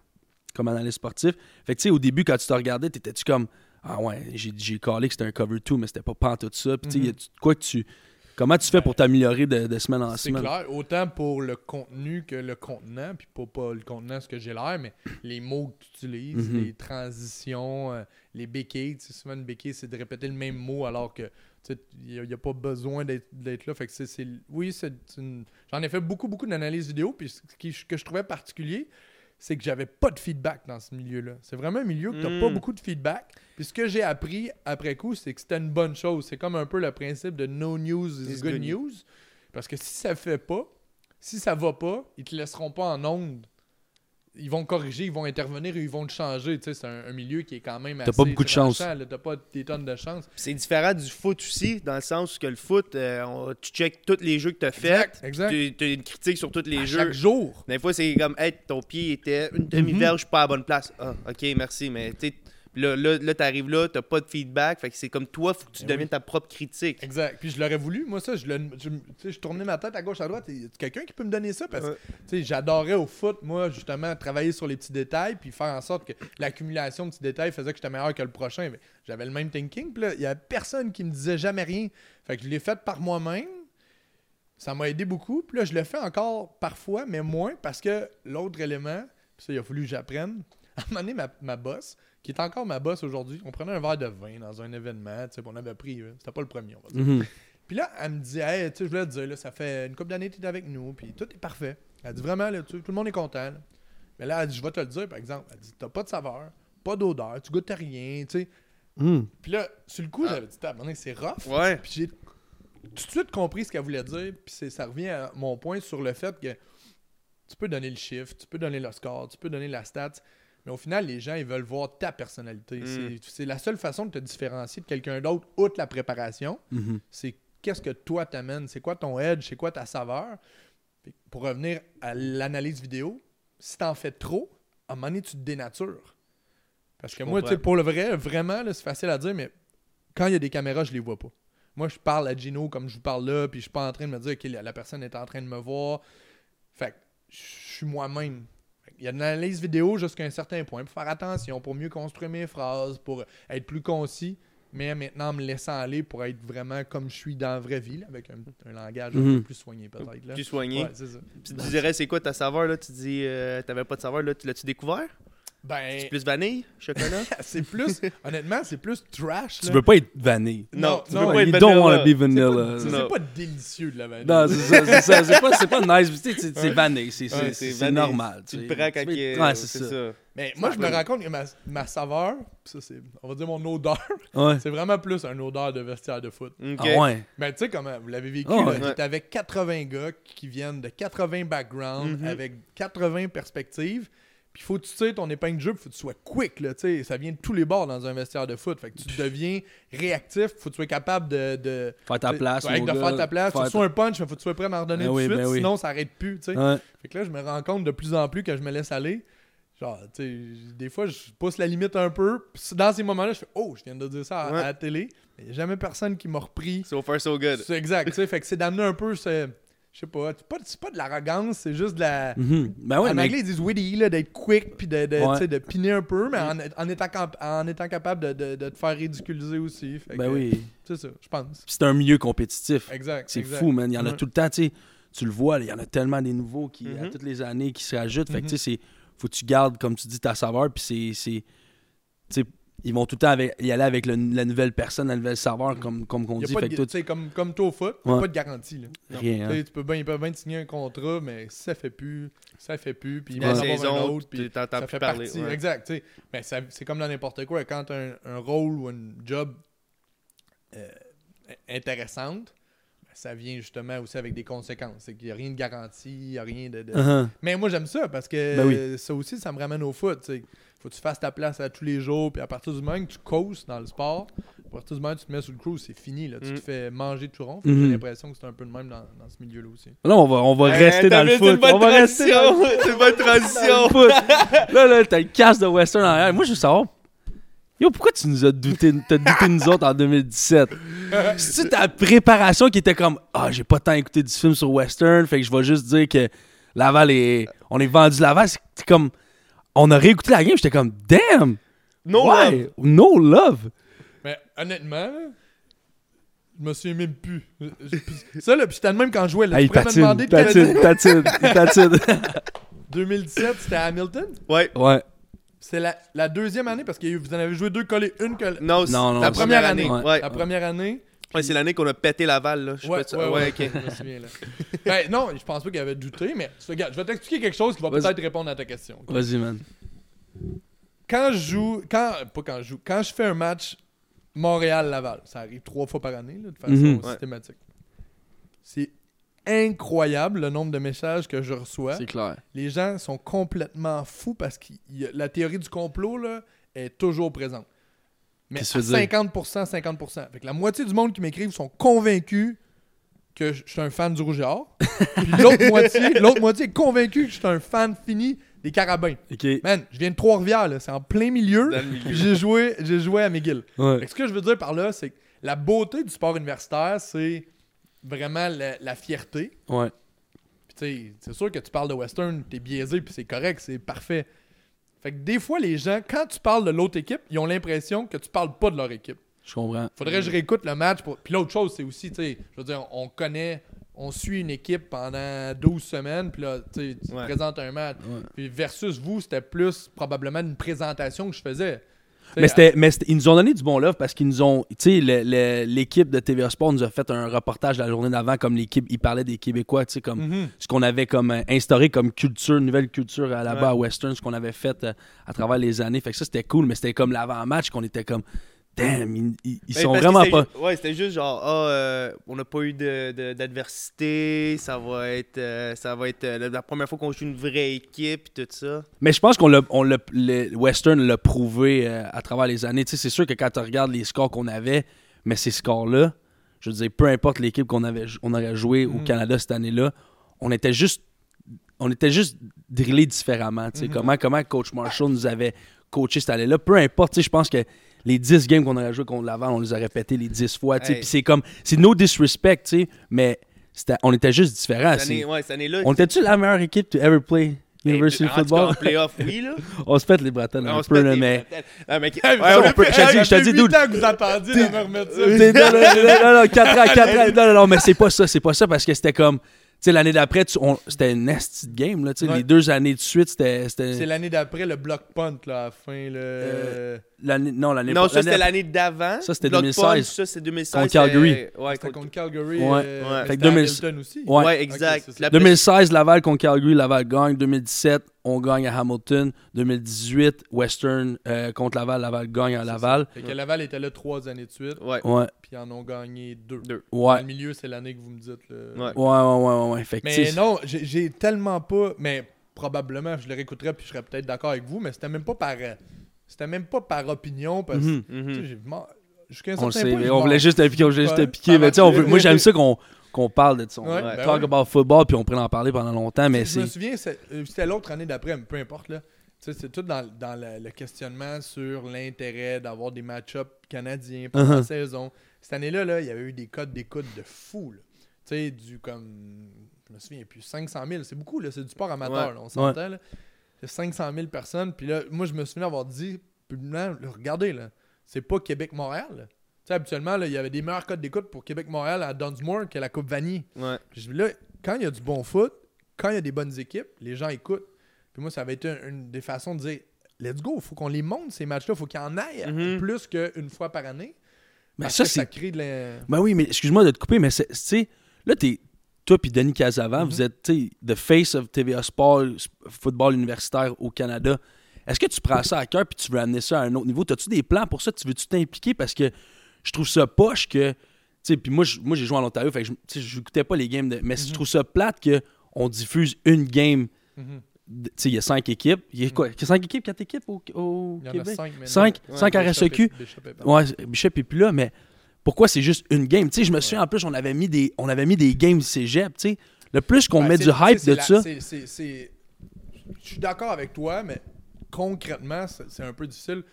comme analyste sportif. Fait que, tu sais, au début, quand tu te regardais, t'étais-tu comme. Ah ouais, j'ai j'ai calé que c'était un cover 2, mais c'était pas pas tout ça. Puis, tu sais, Mhm. a-tu- quoi que tu. Comment tu fais pour t'améliorer de, de semaine en C'est semaine? clair, autant pour le contenu que le contenant, puis pas, pas le contenant, ce que j'ai l'air, mais les mots que tu utilises, Mhm. les transitions, euh, les béquilles. Tu sais, souvent, une béquille, c'est de répéter le même mot alors que il n'y a, pas besoin d'être d'être là. Fait que c'est, c'est- oui, c'est une... j'en ai fait beaucoup, beaucoup d'analyses vidéo, puis ce qui, que je trouvais particulier, c'est que j'avais pas de feedback dans ce milieu-là. C'est vraiment un milieu que Mm. pas beaucoup de feedback. Puis ce que j'ai appris après coup, c'est que c'était une bonne chose. C'est comme un peu le principe de no news is Is good good news. Parce que si ça fait pas, si ça va pas, ils te laisseront pas en onde ils vont corriger, ils vont intervenir, ils vont te changer. Tu sais, c'est un, un milieu qui est quand même T'as assez pas beaucoup de chance. T'as pas des tonnes de chance. C'est différent du foot aussi, dans le sens que le foot, euh, on- tu checkes tous les jeux que tu as Exact, faits. exact. Tu as une critique sur tous les À jeux. Chaque jour. Des fois, c'est comme, hey, ton pied était une demi-verge pas à la bonne place. Ah, ok, merci, mais tu sais, là, là, là t'arrives là, t'as pas de feedback. Fait que c'est comme toi, faut que tu deviennes oui. ta propre critique. Exact. Puis je l'aurais voulu. Moi, ça, je, le- je, tournais ma tête à gauche, à droite. Y a quelqu'un qui peut me donner ça? Parce que Ouais. j'adorais au foot, moi, justement, travailler sur les petits détails, puis faire en sorte que l'accumulation de petits détails faisait que j'étais meilleur que le prochain. Mais J'avais le même thinking. Puis là, il y a personne qui me disait jamais rien. Fait que je l'ai fait par moi-même. Ça m'a aidé beaucoup. Puis là, je le fais encore parfois, mais moins, parce que l'autre élément, puis ça, il a fallu que j'apprenne. À un moment donné, ma, ma boss, qui est encore ma boss aujourd'hui, on prenait un verre de vin dans un événement, tu sais, on avait pris, euh, c'était pas le premier, on va dire. Mhm. Puis là, elle me dit, hey, tu sais, je voulais te dire, là, ça fait une couple d'années que tu es avec nous, puis tout est parfait. Elle dit vraiment, là, tu- tout le monde est content. là. Mais là, elle dit, je vais te le dire, par exemple. Elle dit, t'as pas de saveur, pas d'odeur, tu goûtes à rien, tu sais. Mhm. Puis là, sur le coup, j'avais dit, Ah, c'est rough. Ouais. Puis j'ai tout de suite compris ce qu'elle voulait dire, puis c'est- ça revient à mon point sur le fait que tu peux donner le chiffre, tu peux donner le score, tu peux donner la stat, mais au final, les gens, ils veulent voir ta personnalité. Mm. C'est- C'est la seule façon de te différencier de quelqu'un d'autre, outre la préparation Mhm. c'est qu'est-ce que toi t'amènes, c'est quoi ton edge, c'est quoi ta saveur? Pour revenir à l'analyse vidéo, si t'en fais trop, à un moment donné, tu te dénatures. Parce que Je moi, tu comprends. sais, pour le vrai, vraiment, là, c'est facile à dire, mais quand il y a des caméras, je les vois pas. Moi, je parle à Gino comme je vous parle là, puis je suis pas en train de me dire, OK, la, la personne est en train de me voir. Fait que je suis moi-même. Il y a une analyse vidéo jusqu'à un certain point pour faire attention, pour mieux construire mes phrases, pour être plus concis. Mais maintenant, en me laissant aller pour être vraiment comme je suis dans la vraie vie, là, avec un, un langage un Mhm. peu plus soigné peut-être. là. Plus soigné. Ouais, ça. Puis tu dirais, c'est quoi ta saveur, là? Tu dis, euh, t'avais pas de saveur, là, tu l'as-tu découvert? Ben, C'est plus vanille, chocolat? c'est plus, honnêtement, c'est plus trash. Tu là. veux pas être vanille. Non, tu non, veux pas être you don't vanilla. want to be C'est vanilla. pas, c'est Non. pas délicieux de la vanille. Non, c'est ça, c'est pas, c'est pas nice. tu sais, C'est vanille. C'est normal. Tu le prends quand Mais- il est- Ouais, c'est ça. Mais moi, je me rends compte que ma, ma saveur, ça c'est, on va dire mon odeur, Ouais. c'est vraiment plus un odeur de vestiaire de foot. Ok. Ah ouais. Mais tu sais comment, vous l'avez vécu, là, ouais. t'es avec 80 gars qui viennent de 80 backgrounds, Mhm. avec 80 perspectives. Puis faut que tu tires ton épingle de jeu, faut que tu sois quick, là, tu sais, ça vient de tous les bords dans un vestiaire de foot. Fait que tu deviens réactif, faut que tu sois capable de... de Faire ta place. ouais, mon de gars. faire ta place. Faut que Faire tu sois un punch, mais faut que tu sois prêt à en redonner Ben tout oui, de suite, ben oui. sinon ça arrête plus, tu sais. Ouais. Fait que là, je me rends compte de plus en plus que je me laisse aller. Genre, tu sais, des fois, je pousse la limite un peu. Puis dans ces moments-là, je fais Oh, je viens de dire ça à, Ouais. à la télé. Il n'y a jamais personne qui m'a repris. So far, so good. C'est exact, tu sais. Fait que c'est d'amener un peu ce. Je sais pas, c'est pas, c'est pas de l'arrogance, c'est juste de la. Mhm. Ben ouais, en mais anglais, ils disent witty, là, d'être quick, puis de, de, Ouais. de piner un peu, mais en, en étant, en étant capable de, de- de te faire ridiculiser aussi. Fait ben que, oui. C'est ça, je pense. C'est un milieu compétitif. Exact. C'est fou, man. Il y en a tout le temps, tu sais. Tu le vois, il y en a tellement des nouveaux qui, à Mhm. toutes les années, qui se rajoutent. Fait que, Mhm. tu sais, c'est- faut que tu gardes, comme tu dis, ta saveur. Puis c'est. c'est- Tu sais, ils vont tout le temps avec- y aller avec le- la nouvelle personne, la nouvelle saveur, comme, comme on dit. Fait de, que comme, comme toi au foot, Ouais. pas de garantie. Là. rien. Tu hein. tu peux bien, ils peuvent bien te signer un contrat, mais ça fait plus, ça fait plus, puis il La va en avoir un saison, autre, puis tu t'entends ça plus fait parler. partie. ouais. Exact. Mais c'est comme dans n'importe quoi. Quand tu as un, un rôle ou une job euh, intéressante, ça vient justement aussi avec des conséquences. C'est qu'il n'y a rien de garanti, il n'y a rien de... de- Uh-huh. Mais moi, j'aime ça parce que Ben oui. ça aussi, ça me ramène au foot. tu sais. Faut que tu fasses ta place à tous les jours, puis à partir du moment que tu causes dans le sport, à partir du moment que tu te mets sur le crew, c'est fini. Là. Tu Mm. te fais manger tout rond. Mhm. J'ai l'impression que c'est un peu le même dans, dans ce milieu-là aussi. Là, on va, on va rester dans le foot. On va rester. C'est une bonne transition. Là, là, t'as le casque de Western en arrière. Moi, je veux savoir. Yo, pourquoi tu nous as douté, t'as douté de nous autres en 2017? C'est ta préparation qui était comme Ah, j'ai pas tant écouté du film sur Western, fait que je vais juste dire que Laval est. On est vendu Laval. C'est comme. On a réécouté la game, j'étais comme Damn! No why? love. No love! Mais honnêtement, je me souviens même plus. Ça, là, puis c'était le même quand je jouais. Là. Hey, tu pourrais me demander de tatine. 2017, c'était à Hamilton? Ouais. Ouais. C'est la, la deuxième année parce que vous en avez joué deux collés, une collée. Non, c'est Non, non, la première année. Ouais. La première année. Ouais, c'est l'année qu'on a pété Laval. Là. Je Ouais, ouais, ouais, ouais, ok. je me souviens, là. Ben, non, je pense pas qu'il avait douté, mais regarde, je vais t'expliquer quelque chose qui va peut-être répondre à ta question. Vas-y, man. Quand je joue, quand, pas quand je joue, quand je fais un match Montréal-Laval, ça arrive trois fois par année, là, de façon Mhm. Systématique. C'est incroyable le nombre de messages que je reçois. C'est clair. Les gens sont complètement fous parce que la théorie du complot là, est toujours présente. Mais à Qu'est-ce que tu veux dire? 50%, 50%. Fait que la moitié du monde qui m'écrivent sont convaincus que je suis un fan du Rouge et Or. Puis l'autre moitié, l'autre moitié est convaincue que je suis un fan fini des Carabins. OK. Man, je viens de Trois-Rivières, c'est en plein milieu. J'ai joué, j'ai joué à McGill. Ouais. Fait que ce que je veux dire par là, c'est que la beauté du sport universitaire, c'est vraiment la, la fierté. Ouais. Puis tu sais, c'est sûr que tu parles de western, t'es biaisé, puis c'est correct, c'est parfait. Fait que des fois, les gens, quand tu parles de l'autre équipe, ils ont l'impression que tu parles pas de leur équipe. Je comprends. Faudrait que je réécoute le match. Pour... Puis l'autre chose, c'est aussi, tu sais, je veux dire, on connaît, on suit une équipe pendant 12 semaines, puis là, tu sais, tu te Ouais. présentes un match. Ouais. Puis versus vous, c'était plus probablement une présentation que je faisais. Mais, c'était, mais c'était- ils nous ont donné du bon love parce qu'ils nous ont. Tu sais, le- le- l'équipe de TVA Sport nous a fait un reportage la journée d'avant, comme l'équipe. Ils parlaient des Québécois, tu sais, comme Mhm. ce qu'on avait comme euh, instauré comme culture, nouvelle culture à là-bas Ouais. à Western, ce qu'on avait fait euh, à travers les années. Fait que ça, c'était cool, mais c'était comme l'avant-match qu'on était comme. Damn, ils, ils- ils Ben, sont vraiment pas. Ouais, c'était juste genre, ah, euh, on n'a pas eu de- de- d'adversité, ça va être, euh, ça va être euh, la, première fois qu'on joue une vraie équipe, et tout ça. Mais je pense qu'on l'a, on l'a- le Western l'a prouvé à travers les années. Tu sais, c'est sûr que quand tu regardes les scores qu'on avait, mais ces scores-là, je veux dire, peu importe l'équipe qu'on avait, on aurait joué au Mhm. Canada cette année-là, on était juste, on était juste drillés différemment. Tu sais, Mhm. comment, comment Coach Marshall nous avait coaché cette année-là, peu importe. Tu sais, je pense que les 10 games qu'on aurait joué contre Laval, on les a répétés les 10 fois. Hey. Puis c'est comme, c'est no disrespect, tu sais, mais c'était- on était juste différents. Année, C'est- ouais, année-là. On était-tu la meilleure équipe to ever play University en tout cas, Football? En playoff, oui, là. On se pète les bretelles un peu, là, mais. bretelles. Ah, mais- Hey, ouais, ça on fait- peut- je te dis- ans que vous attendiez de me remettre ça. Non, non, non, non, non, 4 ans, 4 ans. Non, non, non, mais c'est pas ça, c'est pas ça parce que c'était comme. Tu sais, l'année d'après, on- c'était une nasty game, là. Tu sais, Ouais. les deux années de suite, c'était. c'était C'est l'année d'après le block punt, là, à la fin. Le... Euh, l'année- non, l'année Non, ça, l'année c'était l'année d'avant. Ça, c'était Block 2016. Punch, Ça, c'est 2016. Contre Calgary. c'était- Ouais, C'était contre- contre Calgary. Ouais. euh, Ouais. Fait que c'était 2000 Hamilton aussi. Ouais. Ouais, exact. Ok, c'est ça. La- 2016, Laval contre Calgary, Laval gagne. 2017, on gagne à Hamilton. 2018, Western euh, contre Laval, Laval gagne à Laval. Fait que Laval était là trois années de suite, Ouais. Ouais, puis ils en ont gagné deux. Deux. Dans ouais, le milieu, c'est l'année que vous me dites. là. Ouais. ouais, ouais, ouais, ouais, ouais. Fait que, Mais non, j'ai j'ai tellement pas. Mais probablement, je le réécouterais puis je serais peut-être d'accord avec vous, mais c'était même pas par. C'était même pas par opinion parce que. mhm. Sais, j'ai- m'en- Jusqu'à un On le certain sait, point, mais on voulait juste te piquer, on voulait juste te Ouais, piquer. ça Mais tu sais, on marche. veut- moi, j'aime ça qu'on qu'on parle de. On Ouais, va ben talk ouais. about football, puis on pourrait en parler pendant longtemps, mais je me c'est. souviens, euh, c'était l'autre année d'après, mais peu importe. là. C'est tout dans, dans le, le questionnement sur l'intérêt d'avoir des match-ups canadiens pendant la Uh-huh. saison. Cette année-là, là, il y avait eu des codes d'écoute de fou. là. Tu sais, du comme. Je me souviens plus, 500 000, c'est beaucoup, là, c'est du sport amateur, Ouais. là, on s'entend. Là. C'est 500 000 personnes. Puis là, moi, je me souviens avoir dit, publiquement, regardez, là, c'est pas Québec-Montréal. Tu sais, habituellement, là, il y avait des meilleurs codes d'écoute pour Québec-Montréal à Dunsmore que la Coupe Vanier. Ouais. Puis là, quand il y a du bon foot, quand il y a des bonnes équipes, les gens écoutent. Puis moi, ça avait été une, une des façons de dire, let's go, faut qu'on les monte ces matchs-là, faut qu'il y en aille Mhm. plus qu'une fois par année. Mais Parce ça, ça c'est. crée de la... Ben oui, mais excuse-moi de te couper, mais c'est- tu sais, là, t'es. Toi puis Denis Casavant, Mhm. vous êtes, tu sais, the face of TVA Sport, football universitaire au Canada. Est-ce que tu prends ça à cœur puis tu veux amener ça à un autre niveau? As-tu des plans pour ça? Tu veux-tu t'impliquer? Parce que je trouve ça poche que. Tu sais, puis moi, moi j'ai joué en Ontario, fait que je, n'écoutais pas les games, de, mais je trouve ça plate qu'on diffuse une game. Tu sais, il y a cinq équipes. Il y a quoi? Il y a cinq équipes, quatre équipes au, au Il y en a Québec? cinq. Cinq? Ouais, Cinq RSEQ? Bishop. Ouais, Bishop est plus là, mais pourquoi c'est juste une game? Tu sais, je me souviens, en plus, on avait mis des, on avait mis des games cégep, tu sais. Le plus qu'on Ben, met du hype de la- ça, Je suis d'accord avec toi, mais concrètement, c'est c'est un peu difficile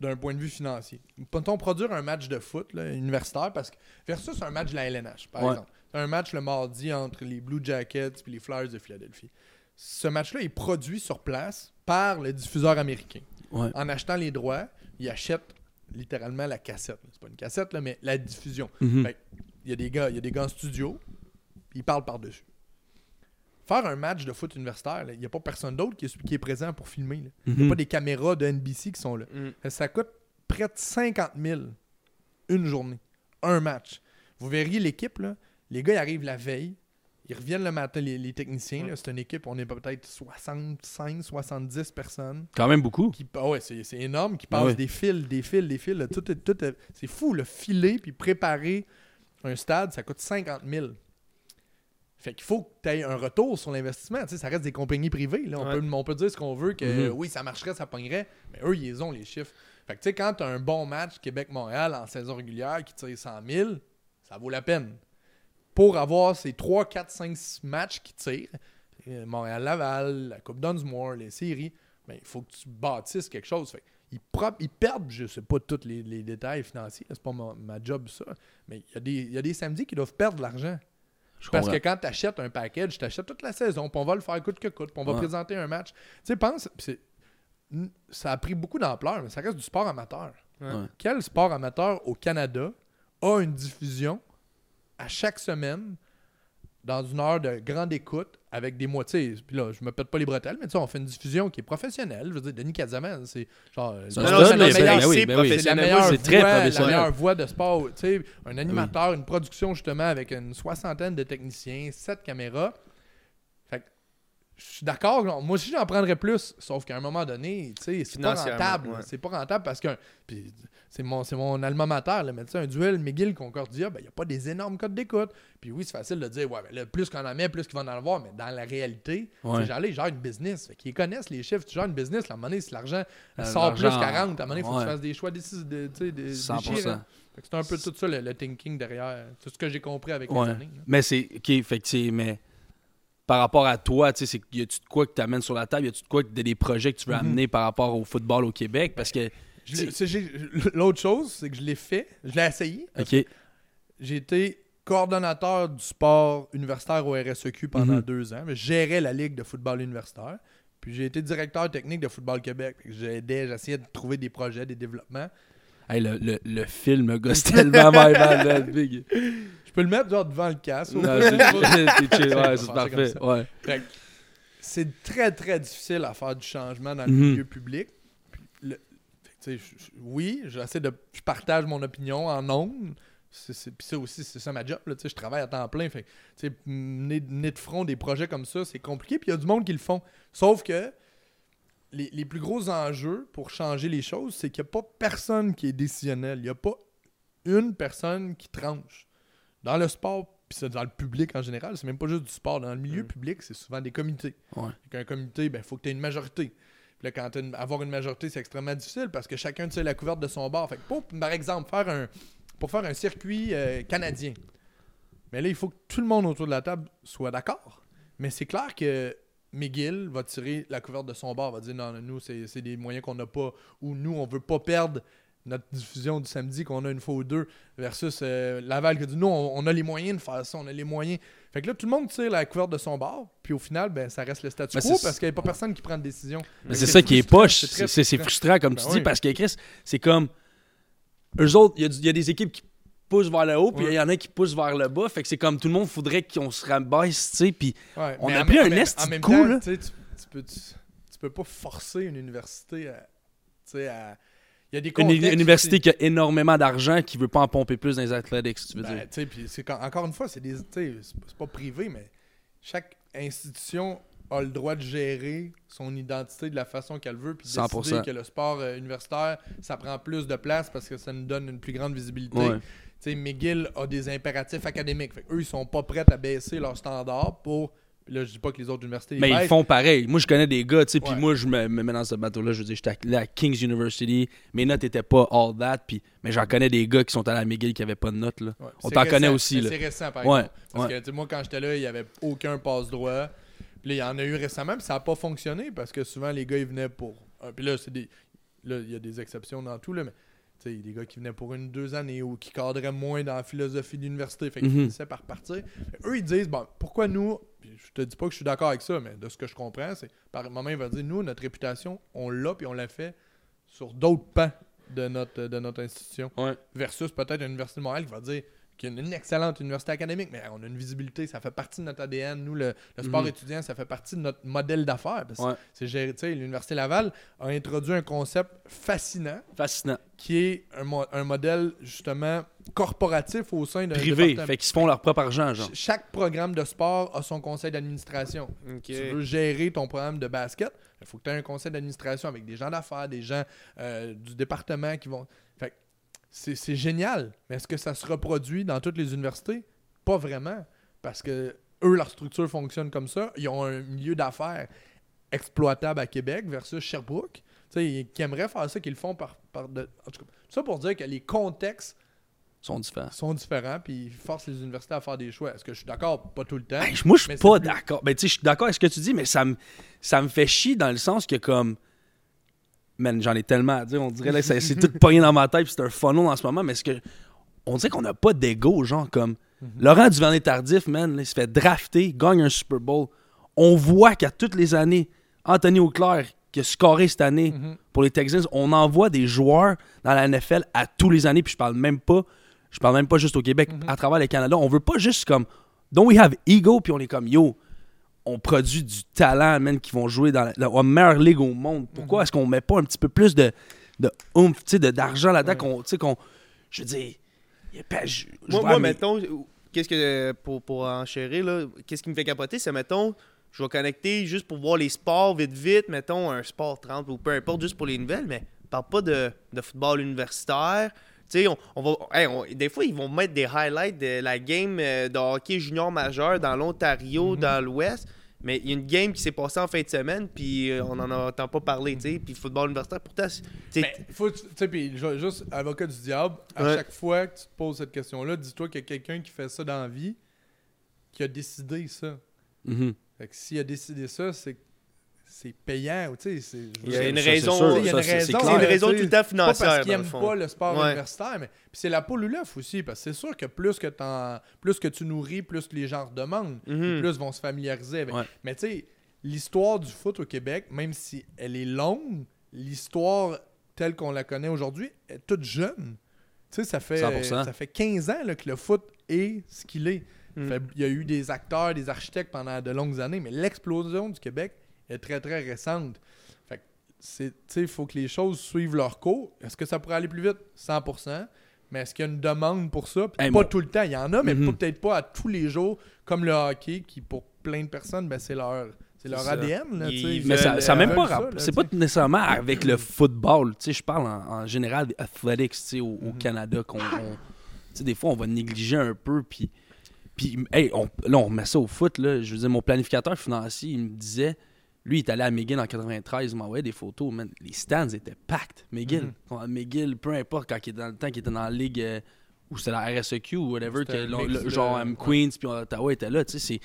d'un point de vue financier. Peut-on produire un match de foot là, universitaire parce que versus un match de la LNH, par Ouais. exemple. Un match le mardi entre les Blue Jackets et les Flyers de Philadelphie. Ce match-là est produit sur place par le diffuseur américain. Ouais. En achetant les droits, il achète littéralement la cassette. C'est pas une cassette, là, mais la diffusion. Mhm. Fait il y a des gars, il y a des gars en studio, ils parlent par-dessus. Faire un match de foot universitaire, là, il n'y a pas personne d'autre qui est, qui est présent pour filmer. là. Il n'y a Mhm. pas des caméras de NBC qui sont là. Mm. Ça coûte près de 50 000 une journée, un match. Vous verriez l'équipe, les gars ils arrivent la veille, ils reviennent le matin, les, les techniciens, c'est une équipe, on est peut-être 65, 70 personnes. Quand même beaucoup. Qui, ah ouais, c'est énorme, qui passent ouais. des fils, des fils, des fils. tout, tout est- c'est fou, le filer puis préparer un stade, ça coûte 50 000. Fait qu'il faut que tu aies un retour sur l'investissement. Tu sais, ça reste des compagnies privées. Là. On, Ouais. peut, on peut dire ce qu'on veut, que Mhm. oui, ça marcherait, ça pognerait. Mais eux, ils ont les chiffres. Fait que tu sais, quand tu as un bon match Québec-Montréal en saison régulière qui tire 100 000, ça vaut la peine. Pour avoir ces 3, 4, 5 6 matchs qui tirent, euh, Montréal-Laval, la Coupe Dunsmore, les séries, ben, il faut que tu bâtisses quelque chose. Fait, ils, ils perdent, je sais pas tous les, les détails financiers, c'est pas ma, ma job ça, mais il y, a des- il y a des samedis qui doivent perdre de l'argent. Parce que quand tu achètes un package, tu achètes toute la saison, puis on va le faire coûte que coûte, puis on va Ouais. présenter un match. Tu sais, pense, ça a pris beaucoup d'ampleur, mais ça reste du sport amateur. Ouais. Quel sport amateur au Canada a une diffusion à chaque semaine dans une heure de grande écoute avec des moitiés. Puis là, je me pète pas les bretelles, mais tu sais, on fait une diffusion qui est professionnelle. Je veux dire, Denis Kazaman, c'est genre. C'est la- la ben ben c'est la meilleure, voix, la professionnel. meilleure voix de sport. Tu sais, un animateur, une production justement avec une soixantaine de techniciens, sept caméras. Je suis d'accord. genre, Moi aussi, j'en prendrais plus. Sauf qu'à un moment donné, tu sais, c'est pas rentable. ouais. C'est pas rentable parce que. puis c'est mon, c'est mon alma mater. Là, mais tu sais, un duel McGill-Concordia, ben, il n'y a pas des énormes codes d'écoute. Puis oui, c'est facile de dire, ouais, ben, là, plus qu'on en met, plus qu'ils vont en avoir. Mais dans la réalité, Ouais. ils gèrent une business. Fait qu'ils connaissent les chiffres. Tu gères une business, là, à un moment donné, si l'argent Euh, sort plus l'argent, 40, à un moment donné, il faut que tu fasses des choix des- 100%. déchirants. Fait que C'est un peu tout ça, le, le thinking derrière. C'est ce que j'ai compris avec Ouais. les années. là. Mais c'est. Ok, fait que c'est. Mais par rapport à toi, tu sais, y a-tu de quoi que tu amènes sur la table? Y a-tu de quoi que des projets que tu veux Mhm. amener par rapport au football au Québec? Parce que. L'autre chose, c'est que je l'ai fait. Je l'ai essayé. Ok. J'ai été coordonnateur du sport universitaire au RSEQ pendant Mhm. deux ans. Je gérais la ligue de football universitaire. Puis j'ai été directeur technique de football Québec. J'aidais, j'essayais de trouver des projets, des développements. Hey, le, le, le film me gosse tellement, my big. Peux le mettre genre devant le casque. Non, c'est c'est chill, ouais, On va c'est faire parfait. ça Ouais. Fait que c'est très, très difficile à faire du changement dans le Mhm. milieu public. Puis le- fait que, tu sais, je- je- oui, j'essaie de. Je partage mon opinion en ondes. C'est- c'est- Puis ça aussi, c'est ça ma job. Là, tu sais, je travaille à temps plein. Fait que, tu sais, mener, mener de front des projets comme ça, c'est compliqué. Puis il y a du monde qui le font. Sauf que les, les plus gros enjeux pour changer les choses, c'est qu'il n'y a pas personne qui est décisionnel. Il n'y a pas une personne qui tranche. Dans le sport, puis c'est dans le public en général, c'est même pas juste du sport. Dans le milieu Mm. public, c'est souvent des comités. Ouais. Qu'un comité, il ben, faut que tu aies une majorité. Puis là, quand t'as une- avoir une majorité, c'est extrêmement difficile parce que chacun tire la couverte de son bord. Fait que pour, par exemple, faire un, pour faire un circuit euh, canadien, mais là, il faut que tout le monde autour de la table soit d'accord. Mais c'est clair que McGill va tirer la couverte de son bord, va dire non, non, nous, c'est c'est des moyens qu'on n'a pas, ou nous, on veut pas perdre notre diffusion du samedi qu'on a une fois ou deux, versus euh, Laval qui dit non, on, on a les moyens de faire ça, on a les moyens. Fait que là, tout le monde tire la couverte de son bord, puis au final, ben, ça reste le statu Mais quo parce qu'il n'y a pas personne qui prend de décision. Mais c'est que ça qui est poche. c'est frustrant. frustrant, comme tu Ben dis, oui. parce que Chris, c'est comme. Eux autres, il y, a y des équipes qui poussent vers le haut, puis il Ouais. y en a qui poussent vers le bas. Fait que c'est comme tout le monde faudrait qu'on se rabaisse, tu sais. Puis Ouais, On a pris un même coup, temps, là. tu Tu tu peux, tu, tu peux pas forcer une université. Tu à. Il y a des une université qui a énormément d'argent, qui veut pas en pomper plus dans les athletics, tu veux Ben, dire. quand- encore une fois, c'est des, c'est pas privé, mais chaque institution a le droit de gérer son identité de la façon qu'elle veut, puis 100%. décider que le sport euh, universitaire, ça prend plus de place parce que ça nous donne une plus grande visibilité. Ouais. McGill a des impératifs académiques. Fait eux, ils sont pas prêts à baisser leurs standards pour. Là, je dis pas que les autres universités. Mais ils font pareil. Moi, je connais des gars, tu sais, puis moi, je me, me mets dans ce bateau-là. Je veux dire, j'étais à King's University. Mes notes étaient pas all that, puis, mais j'en connais des gars qui sont allés à McGill qui avaient pas de notes, là. Ouais, On t'en connaît aussi, là. C'est récent, par Ouais, exemple. Parce ouais. que moi, quand j'étais là, il n'y avait aucun passe-droit. Puis là, il y en a eu récemment, puis ça n'a pas fonctionné parce que souvent, les gars, ils venaient pour. Puis là, c'est des. Là, il y a des exceptions dans tout, là, mais. Tu sais, des gars qui venaient pour une, deux années ou qui cadraient moins dans la philosophie d'université. Fait qu'ils Mhm. finissaient par partir. Eux, ils disent, bon, pourquoi nous. Je te dis pas que je suis d'accord avec ça, mais de ce que je comprends, c'est. Par moment, il va dire, nous, notre réputation, on l'a, puis on l'a fait sur d'autres pans de notre, de notre institution Ouais. versus peut-être une université de Montréal qui va dire qu'il y a une excellente université académique, mais on a une visibilité, ça fait partie de notre ADN. Nous, le, le sport Mhm. étudiant, ça fait partie de notre modèle d'affaires. parce que Ouais. c'est géré- tu sais, L'Université Laval a introduit un concept fascinant Fascinant. qui est un, mo- un modèle justement corporatif au sein d'un Privé. Fait qu'ils se font leur propre argent, genre. Ch- Chaque programme de sport a son conseil d'administration. Ok. Tu veux gérer ton programme de basket, il faut que tu aies un conseil d'administration avec des gens d'affaires, des gens euh, du département qui vont. C'est c'est génial. Mais est-ce que ça se reproduit dans toutes les universités? Pas vraiment. Parce que eux, leur structure fonctionne comme ça. Ils ont un milieu d'affaires exploitable à Québec versus Sherbrooke. Tu sais, qui aimeraient faire ça, qu'ils le font par. par de... En tout cas, tout ça pour dire que les contextes sont différents. sont différents, puis ils forcent les universités à faire des choix. Est-ce que je suis d'accord? Pas tout le temps. Moi, je suis pas plus- d'accord. Ben, tu sais, je suis d'accord avec ce que tu dis, mais ça me, ça me fait chier dans le sens que, comme. Man, j'en ai tellement à dire. On dirait là, c'est tout pogné dans ma tête, puis c'est un funnel en ce moment, mais ce que. On dirait qu'on n'a pas d'ego, genre, comme. Laurent Duvernay Tardif, man, là, il se fait drafter, il gagne un Super Bowl. On voit qu'à toutes les années, Anthony Auclair, qui a scoré cette année Mhm. pour les Texans, on envoie des joueurs dans la NFL à tous les années, puis je parle même pas. Je parle même pas juste au Québec, Mhm. à travers le Canada. On veut pas juste comme. Don't we have ego, puis on est comme yo. On produit du talent, man, qui vont jouer dans la, la meilleure ligue au monde. Mhm. Pourquoi est-ce qu'on met pas un petit peu plus de, de oomph, d'argent là-dedans Ouais. qu'on, je veux dire, y a pas- je- je Moi, moi mettons, qu'est-ce que pour, pour enchérir, là, qu'est-ce qui me fait capoter, c'est mettons, je vais connecter juste pour voir les sports vite vite, mettons un sport 30 ou peu importe, juste pour les nouvelles, mais parle pas de, de football universitaire. Tu sais, on, on va. hey, on- des fois, ils vont mettre des highlights de la game euh, de hockey junior majeur dans l'Ontario, Mhm. dans l'Ouest. Mais il y a une game qui s'est passée en fin de semaine, puis euh, on n'en entend pas parler, tu sais. Puis football universitaire, pourtant, c'est- tu sais, Mais faut, tu sais, puis ju- juste avocat du diable, à Ouais. chaque fois que tu te poses cette question-là, dis-toi qu'il y a quelqu'un qui fait ça dans la vie, qui a décidé ça. Mhm. Fait que s'il a décidé ça, c'est que c'est payant, ou tu sais, c'est... Il y a une raison- il y a une c'est- raison, c'est une raison tu tout sais, le temps Pas parce qu'ils le aiment fond. pas le sport Ouais. universitaire, mais puis c'est la poule ou l'œuf aussi, parce que c'est sûr que plus que, plus que tu nourris, plus que les gens redemandent, Mhm. plus vont se familiariser avec. Ouais. Mais tu sais, l'histoire du foot au Québec, même si elle est longue, l'histoire telle qu'on la connaît aujourd'hui est toute jeune. Tu sais, ça fait, 100%. ça fait 15 ans là, que le foot est ce qu'il est. Mm. Fait- Il y a eu des acteurs, des architectes pendant de longues années, mais l'explosion du Québec est très très récente. Fait que c'est, tu sais, il faut que les choses suivent leur cours. Est-ce que ça pourrait aller plus vite? 100%. Mais est-ce qu'il y a une demande pour ça? Hey, pas moi- tout le temps, il y en a, mais Mhm. pas- peut-être pas à tous les jours, comme le hockey, qui pour plein de personnes, ben, c'est leur, c'est leur. ADN. Là, Ils tu sais. Mais ça, même pas C'est pas nécessairement avec le football. Tu sais, je parle en, en général des athletics, tu sais, au, au. Canada. qu'on on- tu sais, des fois, on va négliger un peu. Puis, puis hey, on, là, on remet ça au foot. Là. Je veux dire, mon planificateur financier, il me disait, lui, il est allé à McGill en 93, il m'envoyait des photos. man. les stands étaient packed. McGill, Mhm. Quand- McGill, peu importe, quand il était dans le temps qu'il était dans la ligue. euh, ou c'était la RSEQ ou whatever, que le- de- genre M. ouais. Queens puis Ottawa était là, tu sais, c'est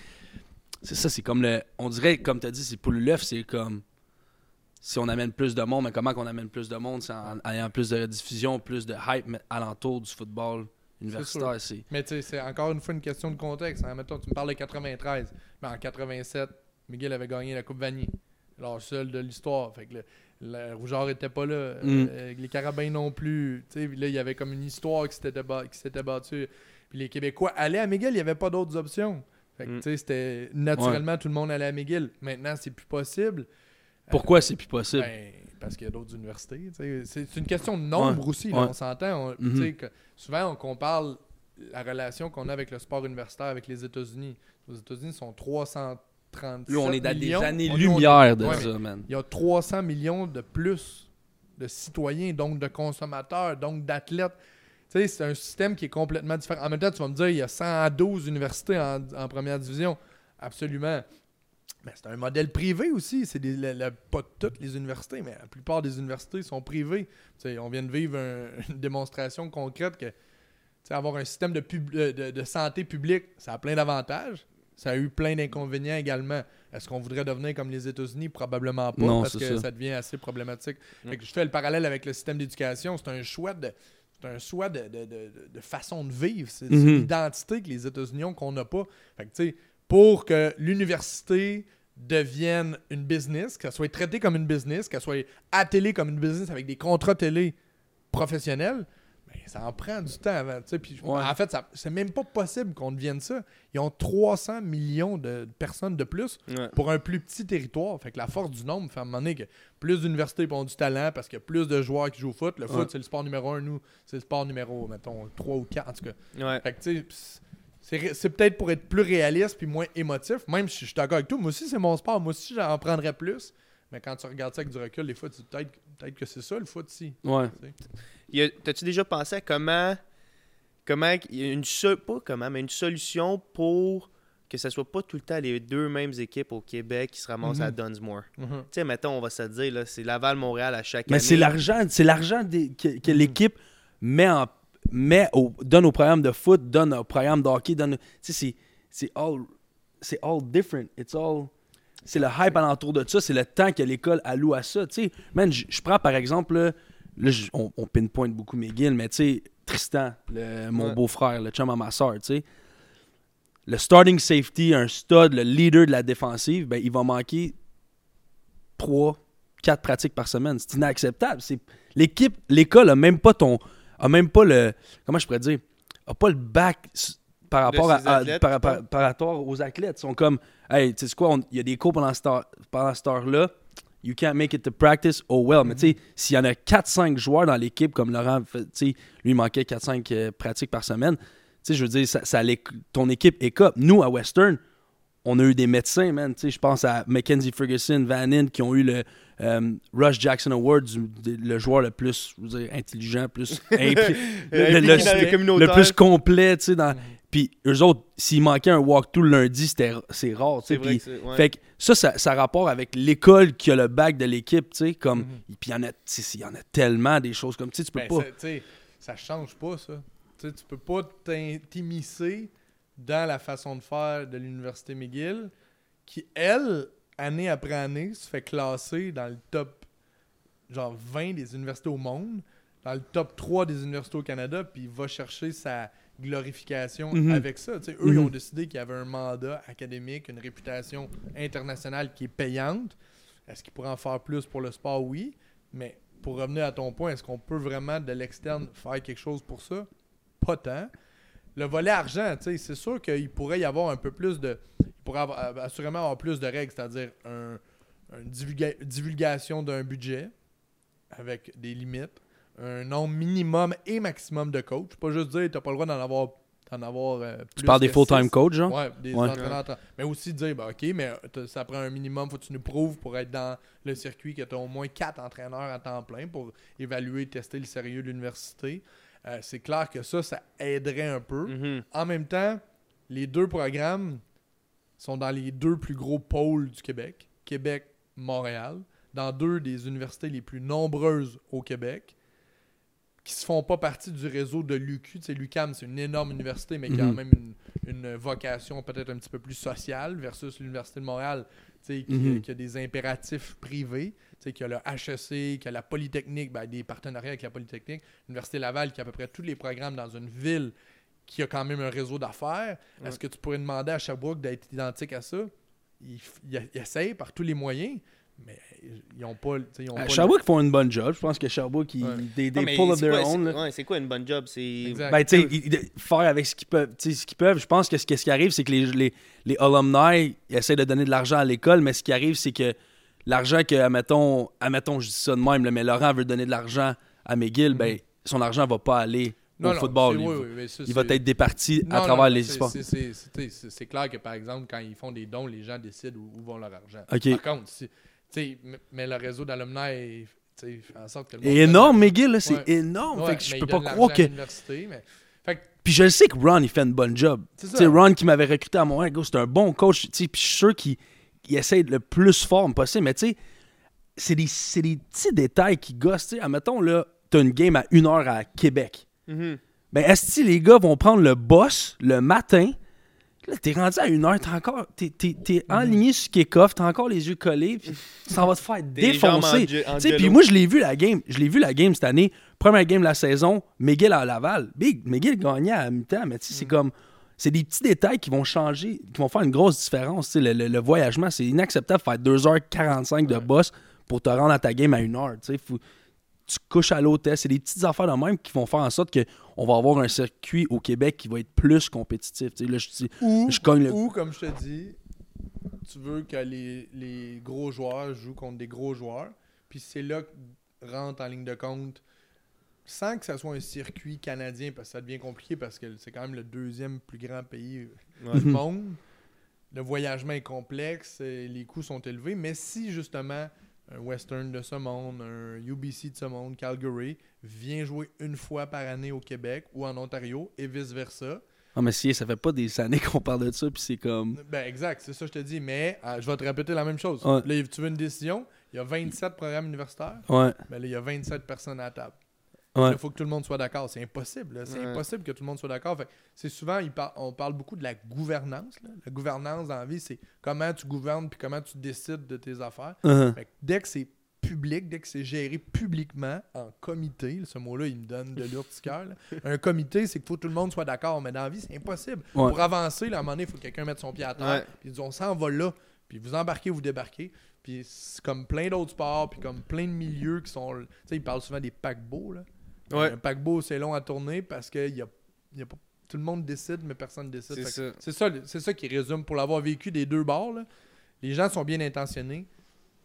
c'est ça, c'est comme le on dirait comme tu as dit c'est pour l'œuf, c'est comme si on amène plus de monde, mais comment qu'on amène plus de monde, c'est en en ayant plus de diffusion, plus de hype mais alentour du football universitaire, c'est Mais tu sais, c'est encore une fois une question de contexte. hein. Mettons, tu me parles de 93. Mais en 87, Miguel avait gagné la Coupe Vanier. Alors, seul de l'histoire. Fait que le, le Rougeard était pas là. Mm. euh, les Carabins non plus. Là, il y avait comme une histoire qui s'était ba- battue. Puis les Québécois allaient à Miguel, il n'y avait pas d'autres options. Fait que, Mm. tu sais, c'était naturellement tout le monde allait à McGill. Maintenant, c'est plus possible. pourquoi c'est plus possible? Ben, parce qu'il y a d'autres universités. C'est une question de nombre Ouais, aussi, là, ouais. on s'entend. Mhm. que souvent, on compare la relation qu'on a avec le sport universitaire avec les États-Unis. Les États-Unis sont 337 Là, on est dans millions. des années-lumière de Ouais, ça, man. Il y a 300 millions de plus de citoyens, donc de consommateurs, donc d'athlètes. Tu sais, c'est un système qui est complètement différent. En même temps, tu vas me dire, il y a 112 universités en, en première division. Absolument. Mais c'est un modèle privé aussi. C'est des- la- la- pas toutes les universités, mais la plupart des universités sont privées. Tu sais, on vient de vivre un- une démonstration concrète que tu sais, avoir un système de, pub- de, de- de santé publique, ça a plein d'avantages. Ça a eu plein d'inconvénients également. Est-ce qu'on voudrait devenir comme les États-Unis? Probablement pas, Non, parce que ça. ça. devient assez problématique. Mm. Fait que je fais le parallèle avec le système d'éducation. C'est un choix de. C'est un choix de, de- de- de façon de vivre. C'est une identité que les États-Unis ont qu'on n'a pas. Fait que, tu sais, pour que l'université devienne une business, qu'elle soit traitée comme une business, qu'elle soit attelée comme une business avec des contrats télé professionnels, ça en prend du temps avant. tu sais. Puis, Ouais. En fait, c'est même pas possible qu'on devienne ça. Ils ont 300 millions de personnes de plus Ouais. pour un plus petit territoire. Fait que la force du nombre fait à un moment donné que plus d'universités ont du talent parce qu'il y a plus de joueurs qui jouent au foot. Le foot, c'est le sport numéro un. Nous, c'est le sport numéro, mettons, 3 ou 4 en tout cas. Fait que, tu sais, pss, c'est peut-être pour être plus réaliste puis moins émotif. Même si je suis d'accord avec toi, moi aussi, c'est mon sport. Moi aussi, j'en prendrais plus. Mais quand tu regardes ça avec du recul, des fois, tu dis peut-être peut-être que c'est ça le foot ici. Ouais. T'as-tu déjà pensé à comment. Comment. Une pas comment, mais une solution pour que ce soit pas tout le temps les deux mêmes équipes au Québec qui se ramassent à Mhm. Dunsmore? Mhm. Tu sais, mettons, on va se dire, là, c'est Laval-Montréal à chaque Mais année. c'est l'argent, c'est l'argent que, que Mhm. l'équipe met en met au, donne au programme de foot, donne au programme de hockey, donne. Tu sais, c'est all c'est all different. It's all c'est le hype alentour de ça, c'est le temps que l'école alloue à ça. Tu sais, man, je prends par exemple là, on, on pinpoint beaucoup McGill, mais tu sais Tristan, le- mon Ouais. beau-frère, le chum à ma soeur, tu sais. Le starting safety, un stud, le leader de la défensive, ben, il va manquer 3, 4 pratiques par semaine. C'est inacceptable. C'est l'équipe, l'école a même pas ton a même pas le comment je pourrais dire, a pas le bac par rapport à, à- par, rapport aux athlètes. Ils sont comme hey, tu sais quoi, il y a des cours pendant cette heure-là. You can't make it to practice, oh well. Mais tu sais, s'il y en a 4-5 joueurs dans l'équipe, comme Laurent, tu sais, lui, il manquait 4-5 euh, pratiques par semaine, tu sais, je veux dire, ça, ton équipe écope. Nous, à Western, on a eu des médecins, man. Tu sais, je pense à Mackenzie Ferguson, Van Inn, qui ont eu le euh, Rush Jackson Award, du- de- le joueur le plus je veux dire, intelligent, plus impli- le, le- plus complet, tu sais. Mhm. Dans... Puis eux autres, s'il manquait un walkthrough le lundi, c'était c'est rare, tu sais. C'est vrai que ouais. Fait que ça, ça, ça a rapport avec l'école qui a le bac de l'équipe, tu sais. Comme, Mhm. Puis il y, en a- tellement des choses comme, tu sais, tu peux Ben, pas. ça- ça change pas, ça. Tu sais, tu peux pas t'immiscer dans la façon de faire de l'Université McGill, qui, elle, année après année, se fait classer dans le top genre 20 des universités au monde, dans le top 3 des universités au Canada, puis va chercher sa glorification Mhm. avec ça. Eux, ils Mhm. ont décidé qu'il y avait un mandat académique, une réputation internationale qui est payante. Est-ce qu'ils pourraient en faire plus pour le sport? Oui. Mais pour revenir à ton point, est-ce qu'on peut vraiment de l'externe faire quelque chose pour ça? Pas tant. Le volet argent, c'est sûr qu'il pourrait y avoir un peu plus de. Il pourrait avoir- assurément avoir plus de règles, c'est-à-dire un, une divulga- divulgation d'un budget avec des limites, un nombre minimum et maximum de coachs. Pas juste dire tu n'as pas le droit d'en avoir, d'en avoir euh, plus. Tu parles des full-time coachs, genre? Ouais, des Ouais. entraîneurs. tra- Mais aussi dire, bah, OK, mais t'as- ça prend un minimum, faut que tu nous prouves pour être dans le circuit que tu as au moins quatre entraîneurs à temps plein pour évaluer et tester le sérieux de l'université. Euh, c'est clair que ça, ça aiderait un peu. Mhm. En même temps, les deux programmes sont dans les deux plus gros pôles du Québec, Québec, Montréal, dans deux des universités les plus nombreuses au Québec, qui se font pas partie du réseau de l'UQ. L'UQAM, c'est une énorme université, mais qui a Mhm. quand même une, une vocation peut-être un petit peu plus sociale versus l'Université de Montréal, tu sais, qui, Mhm. qui a des impératifs privés, tu sais, qui a le HEC, qui a la Polytechnique, ben, des partenariats avec la Polytechnique, l'Université Laval, qui a à peu près tous les programmes dans une ville qui a quand même un réseau d'affaires. Est-ce que tu pourrais demander à Sherbrooke d'être identique à ça? Ils- ils essayent par tous les moyens, mais ils n'ont pas. ils ont Euh, pas le- Sherbrooke font une bonne job. Je pense que Sherbrooke, ils, Ouais. they, they mais pull up c'est their quoi- own. c'est- là. ouais, c'est quoi une bonne job? C'est. Exact. Ben, tu sais, faire avec ce qu'ils peuvent. Ce qu'ils peuvent, je pense que ce, que ce qui arrive, c'est que les, les, les alumni ils essaient de donner de l'argent à l'école, mais ce qui arrive, c'est que l'argent que, admettons, admettons, je dis ça de même, là, mais Laurent veut donner de l'argent à McGill, ben, son argent va pas aller Non, au non, football. Il, oui, va- oui, mais ça, il va c'est- être départi à travers non, les sports. c'est- clair que, par exemple, quand ils font des dons, les gens décident où, où vont leur argent. Ok. Par contre, si, mais le réseau d'alumni est- en sorte que le monde énorme, McGill, là, c'est Ouais. énorme. Ouais, fait que je peux pas croire que. à l'université, mais- Fait que, Puis je le sais que Ron, il fait une bonne job. c'est. Ron qui m'avait recruté à Montréal, c'est un bon coach. Puis je suis sûr qu'il il essaie le plus fort possible. Mais tu sais, c'est des, petits détails qui gossent. Tu sais, admettons, là, t'as une game à une heure à Québec. Mhm. Ben, est-ce que les gars vont prendre le boss le matin? Là, t'es rendu à une heure, t'es encore. T'es, t'es, t'es enligné sur kick-off, t'as encore les yeux collés, puis ça va te faire défoncer. puis moi, je l'ai vu la game. Je l'ai vu la game cette année. Première game de la saison, McGill à Laval. Big, McGill gagnait à mi-temps, mais tu sais, c'est comme. C'est des petits détails qui vont changer, qui vont faire une grosse différence. Le, le- le voyagement, c'est inacceptable de faire 2h45 de boss pour te rendre à ta game à une heure. Tu sais, faut- tu couches à l'hôtel. C'est des petites affaires de même qui vont faire en sorte qu'on va avoir un circuit au Québec qui va être plus compétitif. Là, je dis, Ou, je cogne le- ou, comme je te dis, tu veux que les, les gros joueurs jouent contre des gros joueurs. Puis c'est là que rentre en ligne de compte, sans que ça soit un circuit canadien, parce que ça devient compliqué, parce que c'est quand même le deuxième plus grand pays Ouais. du Mhm. monde. Le voyagement est complexe, et les coûts sont élevés. Mais si justement un Western de ce monde, un UBC de ce monde, Calgary, vient jouer une fois par année au Québec ou en Ontario et vice-versa, Ah, mais si, ça fait pas des années qu'on parle de ça, puis c'est comme. Ben exact, c'est ça que je te dis. Mais euh, je vais te répéter la même chose. Ouais. Là, tu veux une décision, il y a 27 programmes universitaires, Ouais, ben là, il y a 27 personnes à la table. Ouais. Il faut que tout le monde soit d'accord. C'est impossible. C'est Ouais. impossible que tout le monde soit d'accord. Fait que C'est souvent, il par- on parle beaucoup de la gouvernance. là. La gouvernance dans la vie, c'est comment tu gouvernes puis comment tu décides de tes affaires. Uh-huh. Fait que dès que c'est public, dès que c'est géré publiquement, en comité, ce mot-là, il me donne de l'urticaire. Un comité, c'est qu'il faut que tout le monde soit d'accord. Mais dans la vie, c'est impossible. Ouais. Pour avancer, là, à un moment donné, il faut que quelqu'un mette son pied à terre. Puis ils disent, on s'en va là. Puis vous embarquez, vous débarquez. Puis c'est comme plein d'autres sports, puis comme plein de milieux qui sont. Tu sais, ils parlent souvent des paquebots. Là. Ouais. Un paquebot, c'est long à tourner parce que y a, y a pas- tout le monde décide, mais personne décide. C'est ça. C'est ça, c'est ça qui résume pour l'avoir vécu des deux bords. là. Les gens sont bien intentionnés,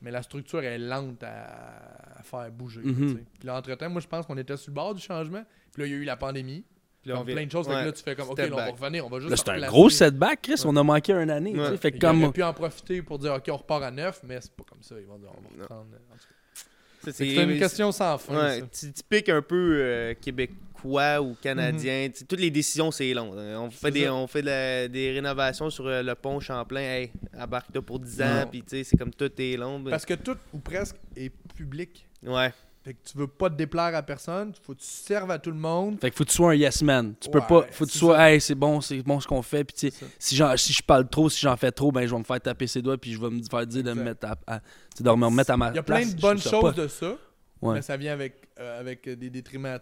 mais la structure est lente à, à faire bouger. Mhm. Puis là, entre-temps, moi, je pense qu'on était sur le bord du changement. Puis là, il y a eu la pandémie. Puis là, on plein de choses. Ouais. là, tu fais comme, OK, là, on va revenir, on va juste Là, c'est un gros setback, Chris. On a manqué une année. Ouais. Fait que comme. auraient pu en profiter pour dire, OK, on repart à neuf, mais c'est pas comme ça. Ils vont dire, on va reprendre. En tout cas. Ça, C'est une question sans fin. Ouais, typique un peu euh, québécois ou Mhm. canadien. Sais, Toutes les décisions, c'est long. Euh, On fait, des, ça. on fait de la- des rénovations sur euh, le pont Champlain. Hey, embarque-toi pour 10 ans. Puis c'est comme tout est long. ben- Parce que tout, ou presque, est public. Ouais. Fait que tu veux pas te déplaire à personne, faut que tu serves à tout le monde. Fait que faut que tu sois un yes man. Tu peux Ouais, pas. Faut que tu sois, ça. hey, c'est bon, c'est bon ce qu'on fait. Puis si, je parle trop, si j'en fais trop, ben je vais me faire taper ses doigts. Puis je vais me faire dire de me mettre à, à- de me remettre à ma Il y a place. plein de bonnes choses de ça, Ouais. mais ça vient avec, euh, avec des détriments.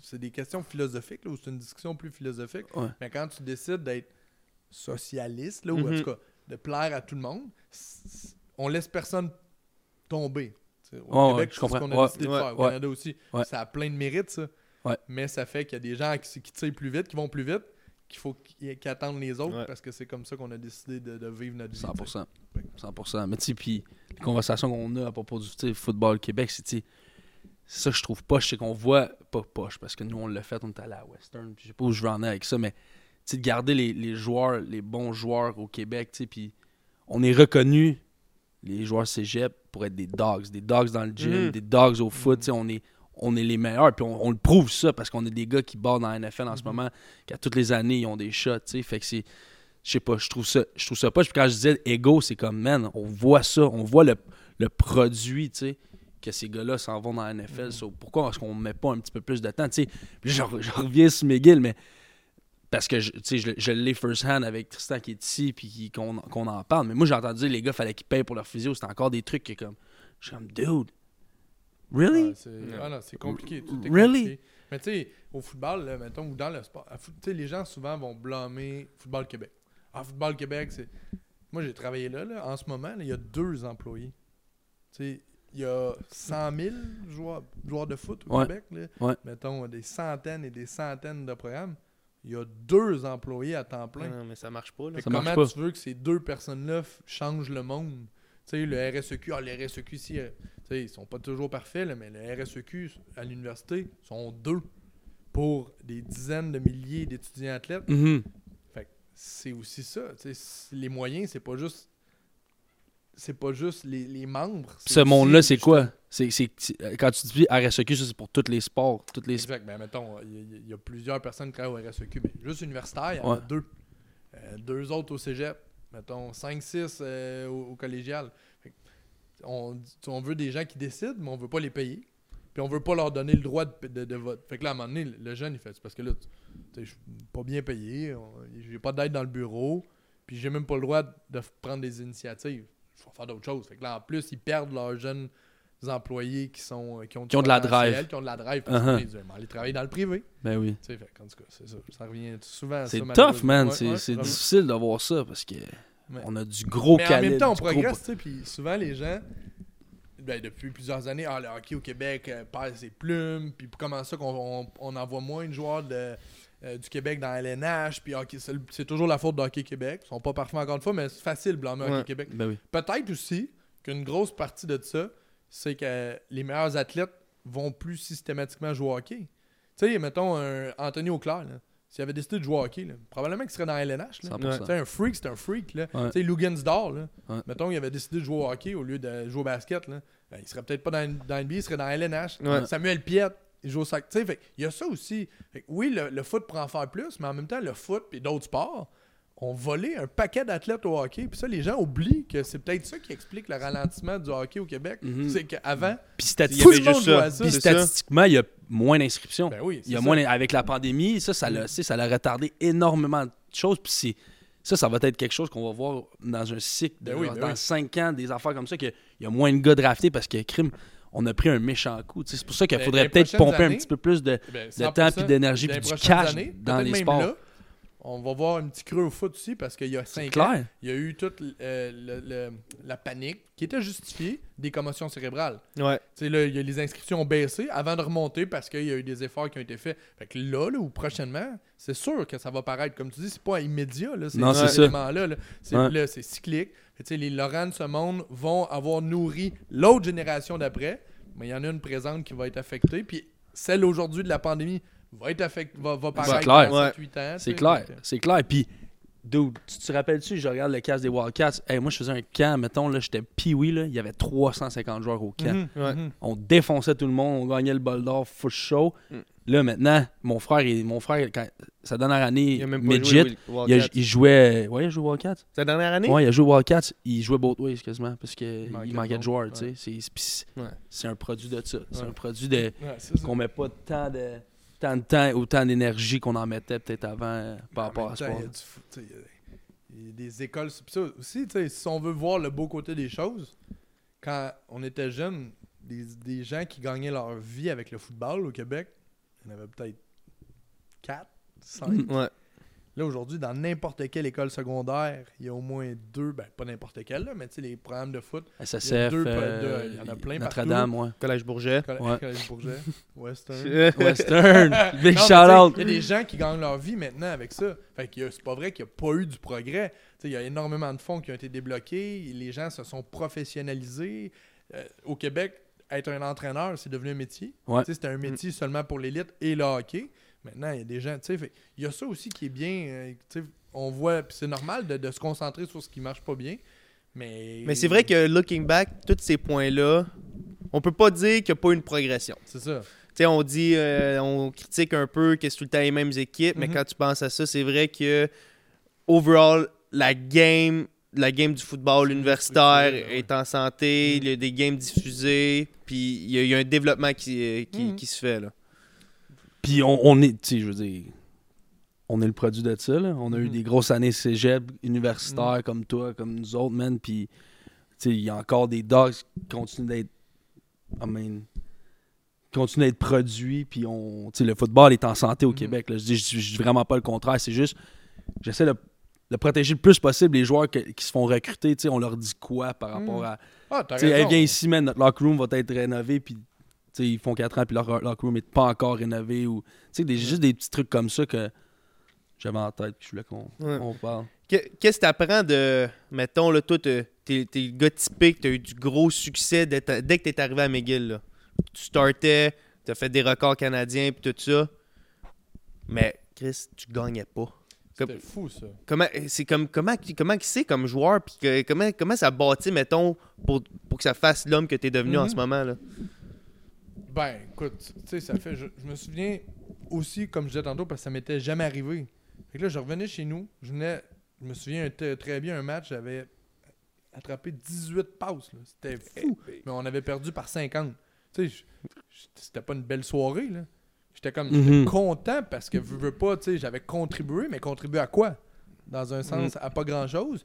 C'est des questions philosophiques, là, ou c'est une discussion plus philosophique. Ouais. Mais quand tu décides d'être socialiste, là, ou en Mhm. tout cas de plaire à tout le monde, on laisse personne tomber. Au Ouais, ouais, Québec, je c'est ce comprends. qu'on a Ouais. décidé de faire. Au Ouais. Canada aussi. Ouais. Ça a plein de mérites, ça. Ouais. Mais ça fait qu'il y a des gens qui, qui tirent plus vite, qui vont plus vite, qu'il faut qu'ils attendent les autres, Ouais. parce que c'est comme ça qu'on a décidé de, de vivre notre vie. tu sais. 100%. 100%. Mais tu sais, puis les conversations qu'on a à propos du football Québec, c'est ça que je trouve poche, c'est qu'on voit, pas poche, parce que nous on l'a fait, on est allé à Western, puis je sais pas où je vais en aller avec ça, mais tu sais, de garder les, les joueurs, les bons joueurs au Québec, tu sais, puis on est reconnu les joueurs cégep pour être des dogs, des dogs dans le gym, Mhm. des dogs au foot, on est on est les meilleurs, puis on, on le prouve ça parce qu'on est des gars qui battent dans la NFL en ce moment, qu'à toutes les années, ils ont des shots, tu sais, fait que c'est je sais pas, je trouve ça, je trouve ça pas. Puis quand je disais ego, c'est comme, man, on voit ça, on voit le, le produit, tu sais, que ces gars-là s'en vont dans la NFL. So, pourquoi est-ce qu'on met pas un petit peu plus de temps? Puis je reviens sur McGill, mais parce que, je- tu sais, je, je l'ai first-hand avec Tristan qui est ici, puis qui- qu'on qu'on en parle. Mais moi, j'ai entendu dire, les gars, fallait qu'ils payent pour leur physio. C'était encore des trucs que, comme, je suis comme, dude, really? C'est ah non, c'est compliqué. tout est Really? compliqué. Mais tu sais, au football, là, mettons, ou dans le sport, les gens souvent vont blâmer Football Québec. Ah, Football Québec, c'est. Moi, j'ai travaillé là, là. En ce moment, il y a deux employés. Tu sais, il y a 100 000 joueurs, joueurs de foot au Ouais. Québec. Là. Ouais. Mettons, des centaines et des centaines de programmes. Il y a deux employés à temps plein. Non, mais ça marche pas. Là. Ça marche comment pas. tu veux que ces deux personnes-là changent le monde? Tu sais, le RSEQ, ah, le RSEQ ici, euh, tu sais, ils sont pas toujours parfaits, là, mais le RSEQ à l'université sont deux pour des dizaines de milliers d'étudiants athlètes. Mhm. Fait c'est aussi ça. tu sais, c- les moyens, c'est pas juste. C'est pas juste les, les membres. Ce monde-là, c'est quoi? C'est, c'est- euh, quand tu dis RSEQ, ça, c'est pour tous les sports. Toutes les Exact. Ben, mettons, il y, a- il y a plusieurs personnes qui travaillent au RSEQ, mais juste universitaire, il y en Ouais. a deux. Euh, deux autres au cégep. Mettons, 5-6 euh, au, au collégial. On, on veut des gens qui décident, mais on veut pas les payer. Puis on veut pas leur donner le droit de, de- de vote. Fait que là, à un moment donné, le- jeune, il fait c'est parce que là, je suis pas bien payé, on- j'ai pas d'aide dans le bureau, puis j'ai même pas le droit de prendre des initiatives. Il faut faire d'autres choses. Fait que là, en plus, ils perdent leurs jeunes employés qui sont euh, qui ont, Qui ont de la drive. Qui ont de la drive. Parce Uh-huh. qu'ils disent, aller travailler dans le privé. Ben oui. Tu sais, fait, qu'en tout cas, c'est ça. Ça revient souvent à C'est ça, tough, man. Ouais, c'est, ouais, c'est vraiment. difficile de voir ça parce que Ouais. on a du gros Mais en même temps, on progresse, tu sais, puis souvent les gens, ben, depuis plusieurs années, ah, le hockey au Québec euh, perd ses plumes, puis comment ça qu'on on, on envoie moins de joueurs de, euh, du Québec dans LNH, puis hockey, c'est, toujours la faute de Hockey Québec. Ils sont pas parfaits encore une fois, mais c'est facile de blâmer. Hockey Québec. Ben oui. Peut-être aussi qu'une grosse partie de ça, c'est que les meilleurs athlètes vont plus systématiquement jouer au hockey. Tu sais, mettons un Anthony Auclair, là, s'il avait décidé de jouer au hockey, là, probablement qu'il serait dans LNH. Là. 100%. Tu sais, un freak, c'est un freak. Là. Ouais. Tu sais, Lugansdor, là, Ouais. mettons, il avait décidé de jouer au hockey au lieu de jouer au basket. Là. Ben, il serait peut-être pas dans, dans NBA, il serait dans LNH. Samuel Piette, ils jouent au sac. Tu sais, fait, il y a ça aussi. Fait oui, le, le foot pourrait en faire plus, mais en même temps, le foot et d'autres sports ont volé un paquet d'athlètes au hockey. Puis ça, les gens oublient que c'est peut-être ça qui explique le ralentissement du hockey au Québec. Mhm. C'est qu'avant, Puis tout statistiquement, le monde ça. puis statistiquement, il y a moins d'inscriptions. Ben oui, Il a moins avec la pandémie, ça, ça l'a, ça l'a retardé énormément de choses. Puis c'est- ça, ça va être quelque chose qu'on va voir dans un cycle de Ben oui, ben dans oui. 5 ans, des affaires comme ça, qu'il y a moins de gars draftés parce que crime, on a pris un méchant coup. C'est pour ça qu'il faudrait peut-être pomper un petit peu plus de, de 100%, temps, puis d'énergie, les du cash années, dans les sports. là, on va voir un petit creux au foot aussi parce qu'il y a 5 ans, il y a eu toute euh, le- le- la panique qui était justifiée des commotions cérébrales. Ouais. Là, il y a les inscriptions ont baissé avant de remonter parce qu'il y a eu des efforts qui ont été faits. Fait que là, là ou prochainement, c'est sûr que ça va paraître. Comme tu dis, c'est pas immédiat, là, ces Non, c'est ces ça. éléments-là. là. C'est Ouais. là, c'est cyclique. Les Laurent de ce monde vont avoir nourri l'autre génération d'après, mais il y en a une présente qui va être affectée. Puis celle aujourd'hui de la pandémie va être affectée, va, va paraître clair. dans Ouais. 7-8 ans. C'est clair, c'est clair. Puis, dude, tu te rappelles-tu, je regarde le casque des Wildcats. Hey, moi, je faisais un camp, mettons, là, j'étais pee il y avait 350 joueurs au camp. Mhm, Ouais. mhm. On défonçait tout le monde, on gagnait le bol d'or, full show. Mm. Là, maintenant, mon frère, il- mon frère quand, sa dernière année, Il midget, il, a- Wildcats. il jouait. Ouais, il a joué Wildcats. La dernière année? Ouais, il a joué Wildcats. Il jouait both ways quasiment parce qu'il manquait manquait, de joueurs. tu sais. C'est- Ouais. un produit de ça. C'est un produit de qu'on met pas tant de tant de temps autant d'énergie qu'on en mettait peut-être avant euh, par rapport à temps, il y a des écoles. Ça aussi, tu sais, si on veut voir le beau côté des choses, quand on était jeune, des, des gens qui gagnaient leur vie avec le football au Québec, il y en avait peut-être 4, 5. Mm. Ouais. Là, aujourd'hui, dans n'importe quelle école secondaire, il y a au moins deux, ben pas n'importe quelle, là, mais tu sais, les programmes de foot, SSF, deux, euh, deux, il y en a plein Notre-Dame, ouais. Collège Bourget. Coll- Ouais. Collège Bourget, Western. Western, big Non, mais shout tu sais, out. Il y a des gens qui gagnent leur vie maintenant avec ça. Fait que c'est pas vrai qu'il n'y a pas eu du progrès. Tu sais, Il y a énormément de fonds qui ont été débloqués. Les gens se sont professionnalisés. Euh, au Québec, être un entraîneur, c'est devenu un métier. Ouais. Tu sais, C'était un métier seulement pour l'élite et le hockey. Maintenant, il y a des gens. tu sais, Il y a ça aussi qui est bien. euh, tu sais, on voit. puis C'est normal de, de se concentrer sur ce qui marche pas bien. Mais, Mais c'est vrai que looking back, tous ces points-là, on peut pas dire qu'il n'y a pas eu une progression. C'est ça. Tu sais, on dit, euh, on critique un peu que c'est tout le temps les mêmes équipes, mais Mhm. quand tu penses à ça, c'est vrai que overall, la game, la game du football universitaire ouais. est en santé, Mhm. il y a des games diffusées, puis il y, a- il y a un développement qui, euh, qui, Mhm. qui se fait là. Puis on, on est, tu sais, je veux dire, on est le produit de ça. Là. On a eu Mhm. des grosses années cégep, universitaires comme toi, comme nous autres, man. Puis, tu sais, il y a encore des dogs qui continuent d'être, I mean, continuent d'être produits. Puis, on, tu sais, le football est en santé au Mhm. Québec. Là. Je, dis, je, je vraiment pas le contraire. C'est juste, j'essaie de, de protéger le plus possible les joueurs que- qui se font recruter. Tu sais, on leur dit quoi par rapport Mhm. à. Ah, t'as Tu sais, viens ici, man, notre locker room va être rénové, puis tu sais, ils font 4 ans, puis leur locker room n'est pas encore rénové. Ou, tu sais, des, juste des petits trucs comme ça que j'avais en tête, puis je voulais qu'on Ouais. on parle. Que- Qu'est-ce que tu apprends de. Mettons, là, toi, t'es t'es le gars typique, tu as eu du gros succès dès, dès que tu es arrivé à McGill. Là? Tu startais, tu as fait des records canadiens, puis tout ça. Mais, Chris, tu gagnais pas. C'était fou, ça. Comment c'est comme comment comment c'est comme joueur puis comment comment ça bâtit mettons pour, pour que ça fasse l'homme que tu es devenu en Mhm. ce moment là? Ben, écoute, tu sais, ça fait. Je, je me souviens aussi, comme je disais tantôt, parce que ça m'était jamais arrivé. Fait que là, je revenais chez nous. Je venais. Je me souviens très bien un match, j'avais attrapé 18 passes. C'était fou. Mais on avait perdu par 50. Tu sais, c'était pas une belle soirée, là. J'étais comme Mhm. content parce que, veux, veux pas, tu sais, j'avais contribué, mais contribué à quoi? Dans un sens, à pas grand chose.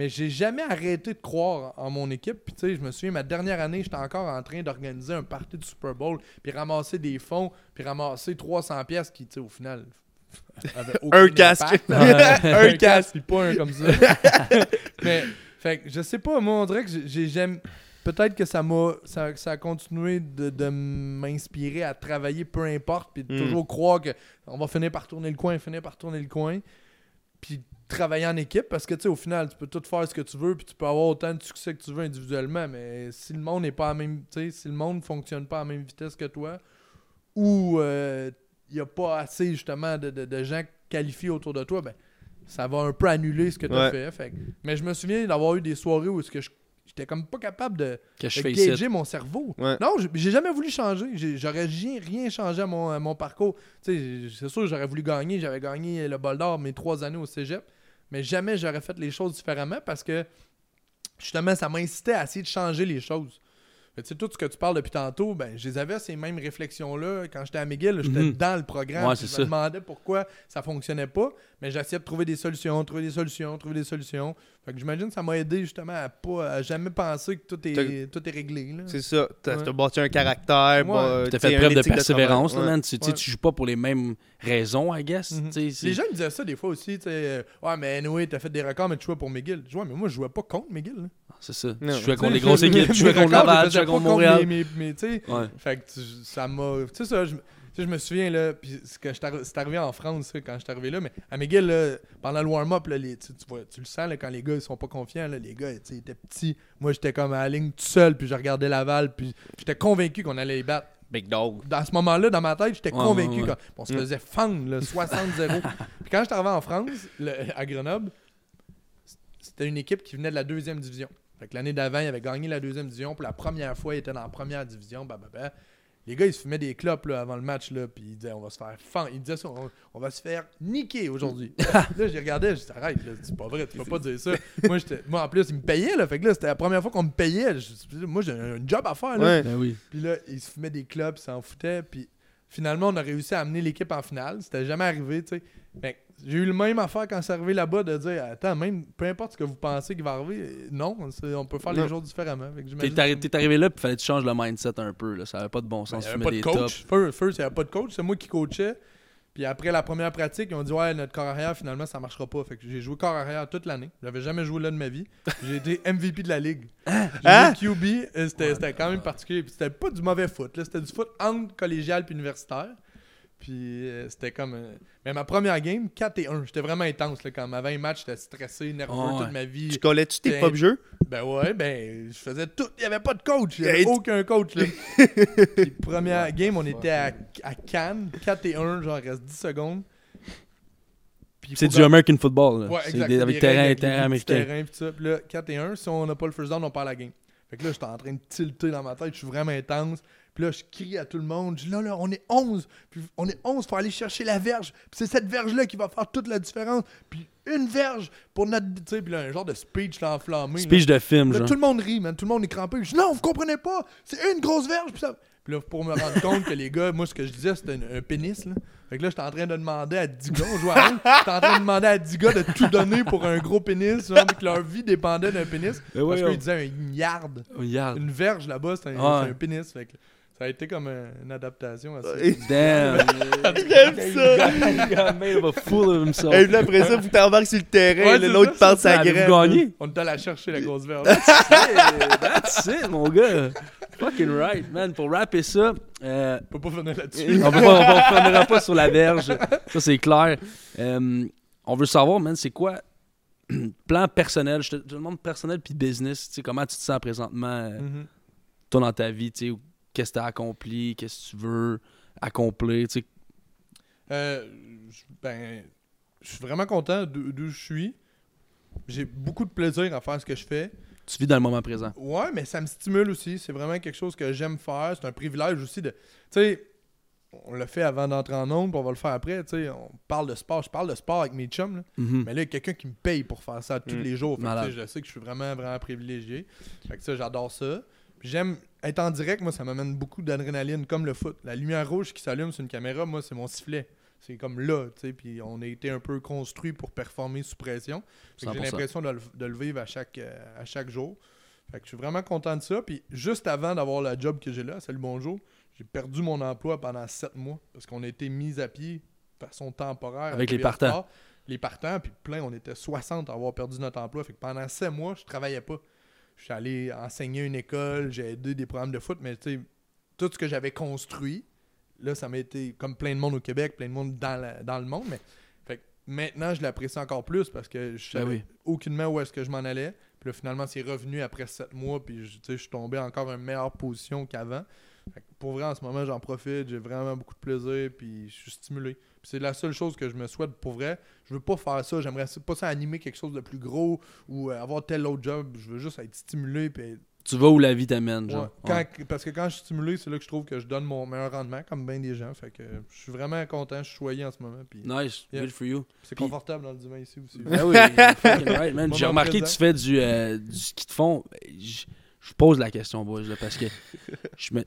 Mais j'ai jamais arrêté de croire en mon équipe. Puis, tu sais, je me souviens, ma dernière année, j'étais encore en train d'organiser un party de Super Bowl, puis ramasser des fonds, puis ramasser 300 pièces qui, tu sais, au final, Un casque. un casque. puis pas un comme ça. Mais, fait que je sais pas, moi, on dirait que j'ai- j'ai jamais. Peut-être que ça m'a. Ça, ça a continué de, de m'inspirer à travailler peu importe, puis de Mm. toujours croire que on va finir par tourner le coin, finir par tourner le coin. Puis travailler en équipe, parce que tu sais, au final, tu peux tout faire ce que tu veux, puis tu peux avoir autant de succès que tu veux individuellement, mais si le monde n'est pas à la même. Tu sais, si le monde fonctionne pas à la même vitesse que toi, ou il n'y a pas assez justement de, de- de gens qualifiés autour de toi, ben ça va un peu annuler ce que tu as Ouais. fait. Mais je me souviens d'avoir eu des soirées où est-ce que je, j'étais comme pas capable de, Que je de fais ici. gager mon cerveau. Ouais. Non, j'ai- jamais voulu changer. J'aurais rien, rien changé à mon, à mon parcours. Tu sais, c'est sûr, j'aurais voulu gagner. J'avais gagné le bol d'or mes trois années au cégep. Mais jamais j'aurais fait les choses différemment parce que justement, ça m'incitait à essayer de changer les choses. Tu sais, tout ce que tu parles depuis tantôt, ben, je les avais ces mêmes réflexions-là quand j'étais à McGill. J'étais Mhm. dans le programme. Ouais, je me demandais pourquoi ça fonctionnait pas. Mais j'essayais de trouver des solutions, trouver des solutions, trouver des solutions. Fait que j'imagine que ça m'a aidé justement à pas à jamais penser que tout est, tout est réglé. là. C'est ça. T'as Ouais. bâti un caractère. Ouais. bah, T'as t'sais, fait preuve de persévérance, là, man. Tu, tu sais, Ouais. tu joues pas pour les mêmes raisons, I guess. Mhm. C'est- Les gens me disaient ça des fois aussi, tu sais, euh, ouais, mais anyway, t'as fait des records, mais tu jouais pour McGill. Je jouais, mais moi, je jouais pas contre McGill. là. C'est ça. Non. Je jouais contre Tu les grosses équipes. Je jouais contre Laval, je jouais contre Montréal. mes- tu sais, Ouais. Fait que tu- ça m'a. Tu sais, ça, je, me- tu sais, je me souviens, là, puis c'est arrivé en France, quand j'étais arrivé là, mais à McGill, là, pendant le warm-up, tu, tu vois, tu le sens, là, quand les gars, ils sont pas confiants, là, les gars, ils étaient petits. Moi, j'étais comme à la ligne tout seul, puis je regardais Laval, puis j'étais convaincu qu'on allait les battre. Big dog. Dans ce moment-là, dans ma tête, j'étais Ouais, convaincu ouais, ouais. qu'on on se Mm. faisait fendre, là, 60-0. puis quand j'étais arrivé en France, le- à Grenoble, c'était une équipe qui venait de la deuxième division. Fait que l'année d'avant, il avait gagné la deuxième division. Pour la première fois, il était dans la première division. Bah, bah, bah. Les gars, ils se fumaient des clopes là, avant le match. Là, puis ils disaient, on va se faire fan. Ils disaient ça, on, on va se faire niquer aujourd'hui. là, je les regardais, je disais, arrête, là, c'est pas vrai, tu peux pas dire ça. moi, j'étais- moi, en plus, ils me payaient. Là, fait que là, c'était la première fois qu'on me payait. Je- moi, j'ai un job à faire. Là. Ouais. Ben oui. Puis là, ils se fumaient des clubs, ils s'en foutaient. Puis finalement, on a réussi à amener l'équipe en finale. C'était jamais arrivé, tu sais. J'ai eu le même affaire quand c'est arrivé là-bas de dire Attends, même peu importe ce que vous pensez qui va arriver, non, on peut faire les choses différemment. T'es arri- arrivé là, puis fallait que tu changes le mindset un peu. Là. Ça avait pas de bon Ben, sens. il y tu avait mets pas de des coach. First, first, il n'y avait pas de coach. C'est moi qui coachais. Puis après la première pratique, ils ont dit Ouais, notre corps arrière, finalement, ça marchera pas. Fait que j'ai joué corps arrière toute l'année. J'avais jamais joué là de ma vie. J'ai été MVP de la ligue. J'ai Hein? joué QB. et C'était c'était quand même particulier. Puis c'était pas du mauvais foot. là. C'était du foot entre collégial puis universitaire. Puis euh, c'était comme. euh, Mais ma première game, 4 et 1. J'étais vraiment intense. Là, quand ma 20 match, j'étais stressé, nerveux ouais. toute ma vie. Tu collais-tu tes pop jeux? Ben ouais, ben, je faisais tout. Il n'y avait pas de coach. Il n'y avait Hey, aucun coach. Là. Puis première game, on était à, à Cannes, 4 et 1, genre, il reste 10 secondes. C'est du American football. là. Ouais, c'est exact. avec terrain, terrain avec les américain. terrains, pis ça. Puis là, 4 et 1, si on n'a pas le first down, on perd la game. Fait que là, j'étais en train de tilter dans ma tête, je suis vraiment intense. Puis là, je crie à tout le monde, je dis là, là, on est 11. Puis on est 11, faut aller chercher la verge. Puis c'est cette verge-là qui va faire toute la différence. Puis une verge pour notre. Tu sais, puis là, un genre de speech là, enflammé. là. Speech de film, Là, genre. tout le monde rit, man. Tout le monde est crampé. Je dis non, vous comprenez pas. C'est une grosse verge. Puis, ça... puis là, pour me rendre compte que les gars, moi, ce que je disais, c'était un, un pénis. Là. Fait que là, j'étais en train de demander à 10 gars, on jouait à 11, J'étais en train de demander à 10 gars de tout donner pour un gros pénis. Genre, puis que leur vie dépendait d'un pénis. Mais parce voyons. qu'ils disaient un yard. Regarde. Une verge là-bas, c'est un, Ouais. c'est un pénis. Fait que ça a été comme un- une adaptation à ça. Damn. J'aime ça! Made of a fool of himself. Et puis là, après ça, vous t'embarques sur le terrain, c'est l'autre ça, part sa graine. On était allé la chercher, la grosse verge. That's it, mon gars. Fucking right, man. Pour rapper ça, euh, On peut pas venir là-dessus. on ne reviendra pas sur la verge. Ça, c'est clair. Euh, on veut savoir, man, c'est quoi plan personnel, je te, je te demande personnel puis business, tu sais, comment tu te sens présentement, euh, Mhm. toi, dans ta vie, tu sais, qu'est-ce que tu as accompli, qu'est-ce que tu veux accomplir, tu sais. Euh, je- ben, je suis vraiment content d'où je suis. J'ai beaucoup de plaisir à faire ce que je fais. Tu vis dans le moment présent. Ouais, mais ça me stimule aussi. C'est vraiment quelque chose que j'aime faire. C'est un privilège aussi de. Tu sais, on l'a fait avant d'entrer en nombre, on va le faire après. Tu sais, on parle de sport. Je parle de sport avec mes chums. là. Mhm. Mais là, il y a quelqu'un qui me paye pour faire ça tous Mm. les jours. Fait que, je sais que je suis vraiment, vraiment privilégié. Fait que ça, j'adore ça. J'aime être en direct, moi, ça m'amène beaucoup d'adrénaline, comme le foot. La lumière rouge qui s'allume sur une caméra, moi, c'est mon sifflet. C'est comme là, tu sais. Puis on a été un peu construit pour performer sous pression. J'ai 100%. l'impression de, le- de le vivre à chaque, euh, à chaque jour. Fait que je suis vraiment content de ça. Puis juste avant d'avoir le job que j'ai là, salut bonjour, j'ai perdu mon emploi pendant sept mois parce qu'on a été mis à pied de façon temporaire. Avec les partants. Sport. Les partants, puis plein, on était 60 à avoir perdu notre emploi. Fait que pendant sept mois, je travaillais pas. Je suis allé enseigner à une école, j'ai aidé des programmes de foot, mais tu sais, tout ce que j'avais construit, là, ça m'a été comme plein de monde au Québec, plein de monde dans, la- dans le monde. Mais fait maintenant, je l'apprécie encore plus parce que je Ben savais oui. aucunement où est-ce que je m'en allais. Puis là, finalement, c'est revenu après sept mois, puis je suis tombé encore en meilleure position qu'avant. Pour vrai, en ce moment, j'en profite, j'ai vraiment beaucoup de plaisir, puis je suis stimulé. Puis c'est la seule chose que je me souhaite pour vrai. Je veux pas faire ça, j'aimerais pas ça animer quelque chose de plus gros ou euh, avoir tel autre job. Je veux juste être stimulé, puis Tu vas où la vie t'amène, Ouais. genre. Quand-. Parce que quand je suis stimulé, c'est là que je trouve que je donne mon meilleur rendement, comme bien des gens. Fait que je suis vraiment content, je suis choyé en ce moment. Puis Nice, Yeah. good for you. c'est confortable dans le divan ici aussi. Ben oui, right, man. J'ai remarqué que tu fais du, euh, du ski de fond. Je je pose la question, boys, là, parce que je me...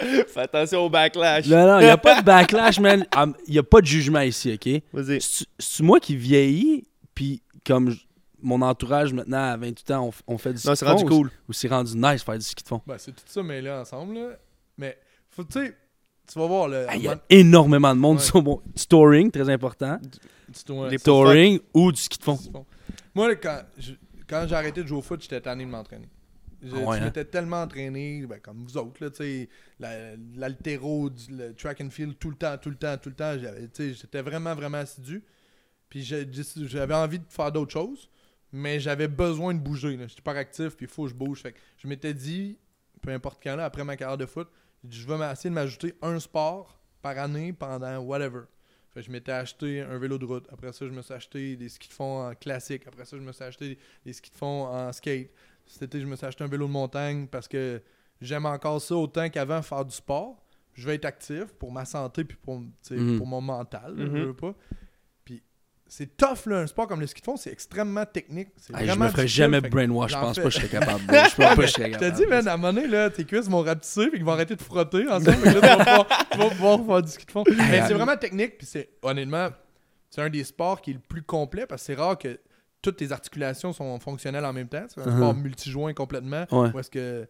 Fais attention au backlash. Non, non, il n'y a pas de backlash, man. Il n'y a pas de jugement ici, OK? Vas-y. C'est- moi qui vieillis, puis comme je- mon entourage maintenant à 28 ans, on, fait du ski Non, c'est rendu cool. Ou c'est rendu nice faire du ski de fond. Ben, c'est tout ça, mais là, ensemble. Là. Mais, faut, tu sais, tu vas voir. Il y a énormément de monde Ouais. sur mon du touring, très important. dois- Les ça, Touring ou du ski de fond. Moi, là, quand je- quand j'ai arrêté de jouer au foot, j'étais tanné de m'entraîner. Je, Ah ouais, hein? m'étais tellement entraîné, ben, comme vous autres, la- l'altéro, le track and field, tout le temps, tout le temps, tout le temps. J'étais vraiment, vraiment assidu. Puis j'avais envie de faire d'autres choses, mais j'avais besoin de bouger. J'étais pas actif, puis il faut que je bouge. Fait que je m'étais dit, peu importe quand, là, après ma carrière de foot, je vais essayer de m'ajouter un sport par année pendant whatever. Fait que je m'étais acheté un vélo de route. Après ça, je me suis acheté des skis de fond en classique. Après ça, je me suis acheté des skis de fond en skate. Cet été, je me suis acheté un vélo de montagne parce que j'aime encore ça autant qu'avant faire du sport. Je vais être actif pour ma santé puis pour, Mhm. pour mon mental. là, Mhm. je veux pas. Puis c'est tough, là, un sport comme le ski de fond, c'est extrêmement technique. Je me ferais jamais fait brainwash, je pense pas que je serais capable. Je pense pas que je serais je te dis, man, à un moment donné, là, tes cuisses vont rapetisser puis qu'ils vont arrêter de frotter ensemble. Là, tu, vas pouvoir, tu vas pouvoir faire du ski de fond. Mais c'est vraiment technique. Puis c'est, honnêtement, c'est un des sports qui est le plus complet parce que c'est rare que toutes tes articulations sont fonctionnelles en même temps. C'est un Mhm. sport multijoint complètement. Ouais. Où est-ce que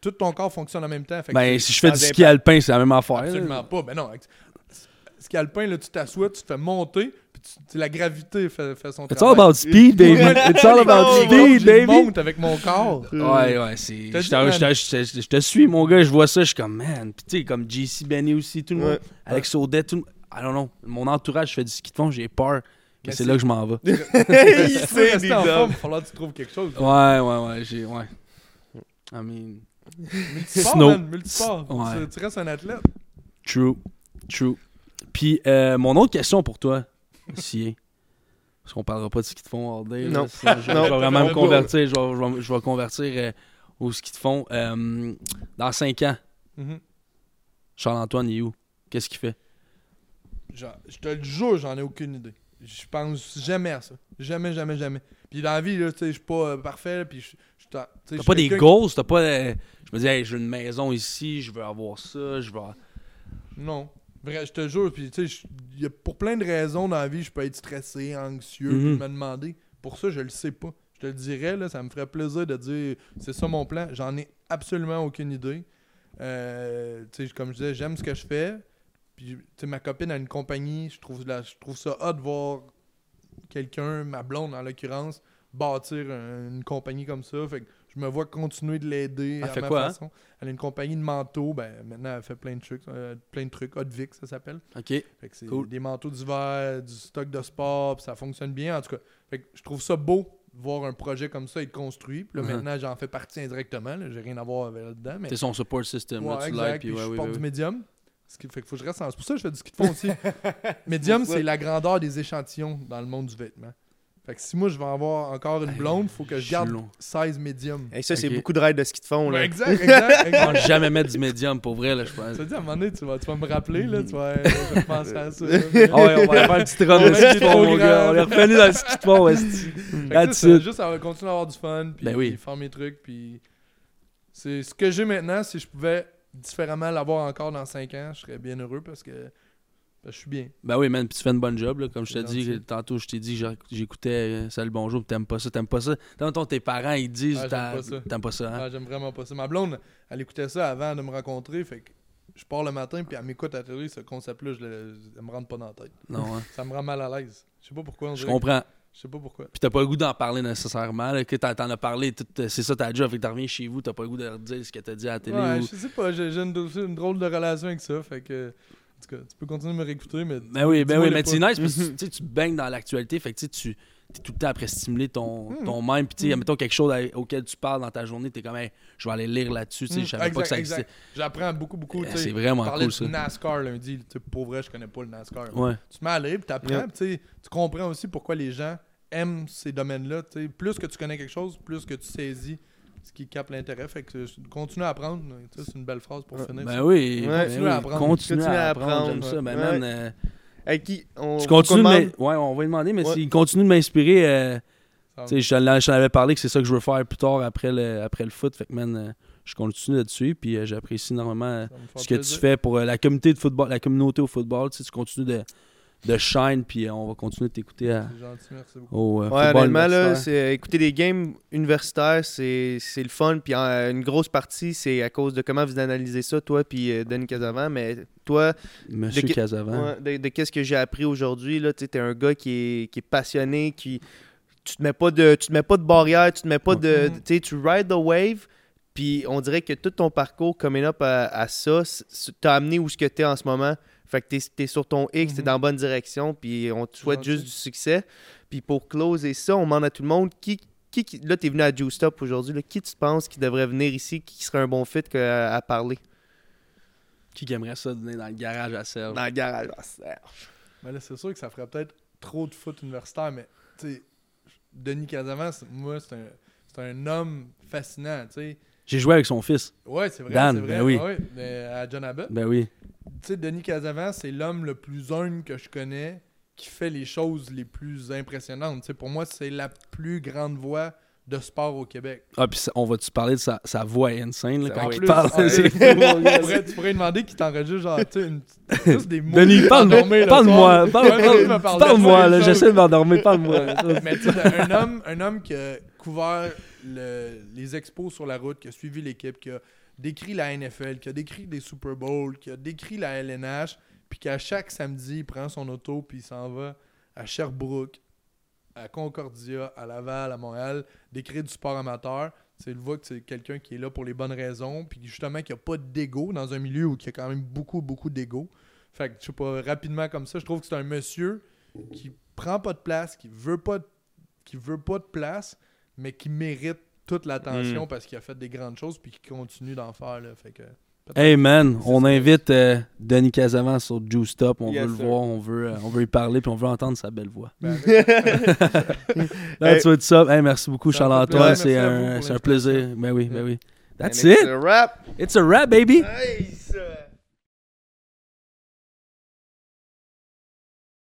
tout ton corps fonctionne en même temps. Fait Ben, si je fais du ski alpin, c'est la même affaire. là. Absolument pas. Ben non. Ski alpin, là, tu t'assois, tu te fais monter, puis tu- la gravité fait, fait son It's all travail. about speed, baby. It's all about speed, côtes, je baby. monte avec mon corps. Ouais, ouais, c'est. Je dit, te- man. je te- je te- je te suis, mon gars, je vois ça, je suis comme, man. Puis tu sais, comme JC Benny aussi, tout le monde. Ouais. Alex Audet, tout le monde. I don't know. Mon entourage, je fais du ski de fond, j'ai peur. C'est là que je m'en vais. Il sait, rester en forme, il va falloir que tu trouves quelque chose. Ouais, ouais, ouais, j'ai. Ouais. I mean. Multisport, Snow. man, multisport. Ouais. Tu, tu restes un athlète. True. True. Puis, euh, mon autre question pour toi, si Parce qu'on parlera pas de ski de fond all day. Non. je, Non. je vais vraiment me convertir. Je vais, je vais- je vais convertir euh, au ski de fond. Euh, dans 5 ans, Mhm. Charles-Antoine, il est où? Qu'est-ce qu'il fait? Genre, je te le jure, j'en ai aucune idée. Je pense jamais à ça. Jamais, jamais, jamais. Puis dans la vie, là, tu sais, je suis pas euh, parfait. Puis je, T'as pas des goals, t'as pas. euh, je me dis, hey, je veux une maison ici, je veux avoir ça, je veux. Non. Vrai, je te jure. Puis tu sais, je- il y a- pour plein de raisons dans la vie, je peux être stressé, anxieux, Mhm. puis me demander. Pour ça, je le sais pas. Je te le dirais, là, ça me ferait plaisir de dire c'est ça mon plan. J'en ai absolument aucune idée. Euh, tu sais, comme je disais, j'aime ce que je fais. Puis, tu sais, ma copine a une compagnie. Je trouve, la- je trouve ça hot de voir quelqu'un, ma blonde en l'occurrence, bâtir un- une compagnie comme ça. Fait que je me vois continuer de l'aider Elle à fait ma quoi, hein? façon. Elle a une compagnie de manteaux. Ben, maintenant, elle fait plein de trucs. euh, plein de trucs. Hot Vic, ça s'appelle. Ok. Fait que c'est Cool. des manteaux d'hiver, du stock de sport, puis ça fonctionne bien. En tout cas, fait que je trouve ça beau de voir un projet comme ça être construit. Puis là, Mhm. maintenant, j'en fais partie indirectement. là. J'ai rien à voir avec là-dedans. Mais C'est son support system, Ouais, là, tu exact, puis puis ouais, je porte du médium. Ce qui fait qu'il faut que je reste en... C'est pour ça que je fais du ski de fond aussi. ça. c'est la grandeur des échantillons dans le monde du vêtement. Fait que si moi, je vais avoir encore une blonde, il faut que je garde long. 16 médium. Et ça, c'est Ok. beaucoup de raids de ski de fond. Là. Ouais, exact, exact, Je exact. vais jamais mettre du médium pour vrai, là, je pense. Ça dit, à un moment donné, tu vas, tu vas me rappeler, là, tu vas, je penser à ça. là. Ah ouais, on va aller faire un petit run de ski de fond, mon gars. On est revenu dans le ski de fond, esti. Fait que That's it. juste continuer à avoir du fun, puis Ben oui. puis faire mes trucs, puis c'est ce que j'ai maintenant. Si je pouvais différemment l'avoir encore dans 5 ans, je serais bien heureux parce que ben, je suis bien. Ben oui, man, puis tu fais une bonne job, là. Comme je te dis, gentil. tantôt, je t'ai dit, j'écoutais euh, Salut Bonjour, t'aimes pas ça, t'aimes pas ça. Tantôt, tes parents, ils disent, Ah, t'aimes pas ça, hein? Ah, J'aime vraiment pas ça. Ma blonde, elle écoutait ça avant de me rencontrer, fait que je pars le matin, puis elle m'écoute à la télé, ce concept-là, je le, ça me rentre pas dans la tête. Non, hein? Ça me rend mal à l'aise. Je sais pas pourquoi. on Je comprends. que- Je sais pas pourquoi. Puis t'as pas le goût d'en parler nécessairement, là. Que t'en as parlé, euh, c'est ça ta job, fait que t'en reviens chez vous, t'as pas le goût de leur dire ce que t'as dit à la télé Ouais, ou... je sais pas, j'ai une, une drôle de relation avec ça, fait que tout cas, tu peux continuer de me réécouter, mais. Ben oui, ben oui, mais c'est nice parce que tu baignes dans l'actualité. Fait que tu sais, tu es tout le temps après stimuler ton, Mm. ton mind. Puis tu sais, mettons quelque chose à- auquel tu parles dans ta journée, t'es comme, Hey, je vais aller lire là-dessus. Tu sais, Mm, je savais pas que ça existait. J'apprends beaucoup, beaucoup. Eh, c'est vraiment cool, ça. de NASCAR lundi. tu sais, Pour vrai, je connais pas le NASCAR. Ouais. Tu te mets à lire, puis t'apprends, Yeah. puis tu sais, tu comprends aussi pourquoi les gens aiment ces domaines-là. tu sais. Plus que tu connais quelque chose, plus que tu saisis ce qui capte l'intérêt. Fait que continue à apprendre. tu sais, C'est une belle phrase pour finir. Ben ça. oui, Ouais. ben Continue oui, à apprendre. Continue Continue à à apprendre. apprendre. J'aime ça. Ben, Ouais. man, euh, Avec qui on, tu continues de m'in- Ouais, on va lui demander, mais Ouais. s'il continue de m'inspirer, euh, tu sais, je t'en- avais parlé que c'est ça que je veux faire plus tard après le, après le foot. Fait que, man, euh, je continue là-dessus. Puis euh, j'apprécie énormément euh, ce que tu plaisir. fais pour euh, la communauté de football, la communauté au football. Tu tu continues de, de shine, puis euh, on va continuer de t'écouter à- C'est gentil, merci beaucoup. au euh, Ouais, football honnêtement, là, c'est, écouter des games universitaires, c'est, c'est le fun. Puis euh, une grosse partie, c'est à cause de comment vous analysez ça, toi puis euh, Denis Casavant. Mais toi, Monsieur de Casavant. de, de qu'est-ce que j'ai appris aujourd'hui, là, tu es un gars qui est, qui est passionné, qui tu te mets pas de tu te mets pas de barrière, tu te mets pas de, tu sais, tu ride the wave. Puis on dirait que tout ton parcours coming up à, à ça t'a amené où ce que t'es en ce moment. Fait que t'es, t'es sur ton X, t'es Mhm. dans la bonne direction, puis on te souhaite juste du succès. Puis pour closer ça, on demande à tout le monde qui, qui, qui- là t'es venu à Juice Up aujourd'hui, là, qui tu penses qui devrait venir ici, qui serait un bon fit que- à, à parler? Qui aimerait ça venir dans le garage à Serge? dans le garage. Ah, Serge. Mais là, c'est sûr que ça ferait peut-être trop de foot universitaire, mais tu sais, Denis Casavant, c'est- moi, c'est un, c'est un homme fascinant, tu sais. J'ai joué avec son fils. Ouais, c'est vrai, Dan, vrai. ben oui. ouais, mais à John Abbott. Ben oui. Tu sais, Denis Casavant, c'est l'homme le plus humble que je connais qui fait les choses les plus impressionnantes. Tu sais, pour moi, c'est la plus grande voix de sport au Québec. Ah, puis on va-tu parler de sa, sa voix insane là, quand il parle? Ah, C'est tu pourrais, tu pourrais lui demander qu'il t'enregistre genre, tu sais, une- juste des mots. Denis, parle-moi. parle-moi, les J'essaie de m'endormir. Parle-moi. Mais tu sais, un homme, un homme qui a couvert le- les expos sur la route, qui a suivi l'équipe, qui a décrit la NFL, qui a décrit des Super Bowls, qui a décrit la LNH, puis qu'à chaque samedi, il prend son auto puis il s'en va à Sherbrooke, à Concordia, à Laval, à Montréal, décrire du sport amateur. C'est le voit que c'est quelqu'un qui est là pour les bonnes raisons, puis justement qui a pas d'ego dans un milieu où il y a quand même beaucoup, beaucoup d'ego. Fait que, je sais pas, rapidement comme ça, je trouve que c'est un monsieur qui prend pas de place, qui veut pas qui veut pas de place, mais qui mérite toute l'attention Hmm. parce qu'il a fait des grandes choses puis qui continue d'en faire. Là. Fait que, Hey man, on invite euh, Denis Casavant sur Juice Top. On Yes, veut le voir, on veut, euh, on veut y parler, puis on veut entendre sa belle voix. ben, avec- That's what's up. Hey, merci beaucoup, Charles-Antoine. C'est un, plaisir. Ben oui, ben oui. That's And it's it. a wrap. It's a wrap, baby. Nice.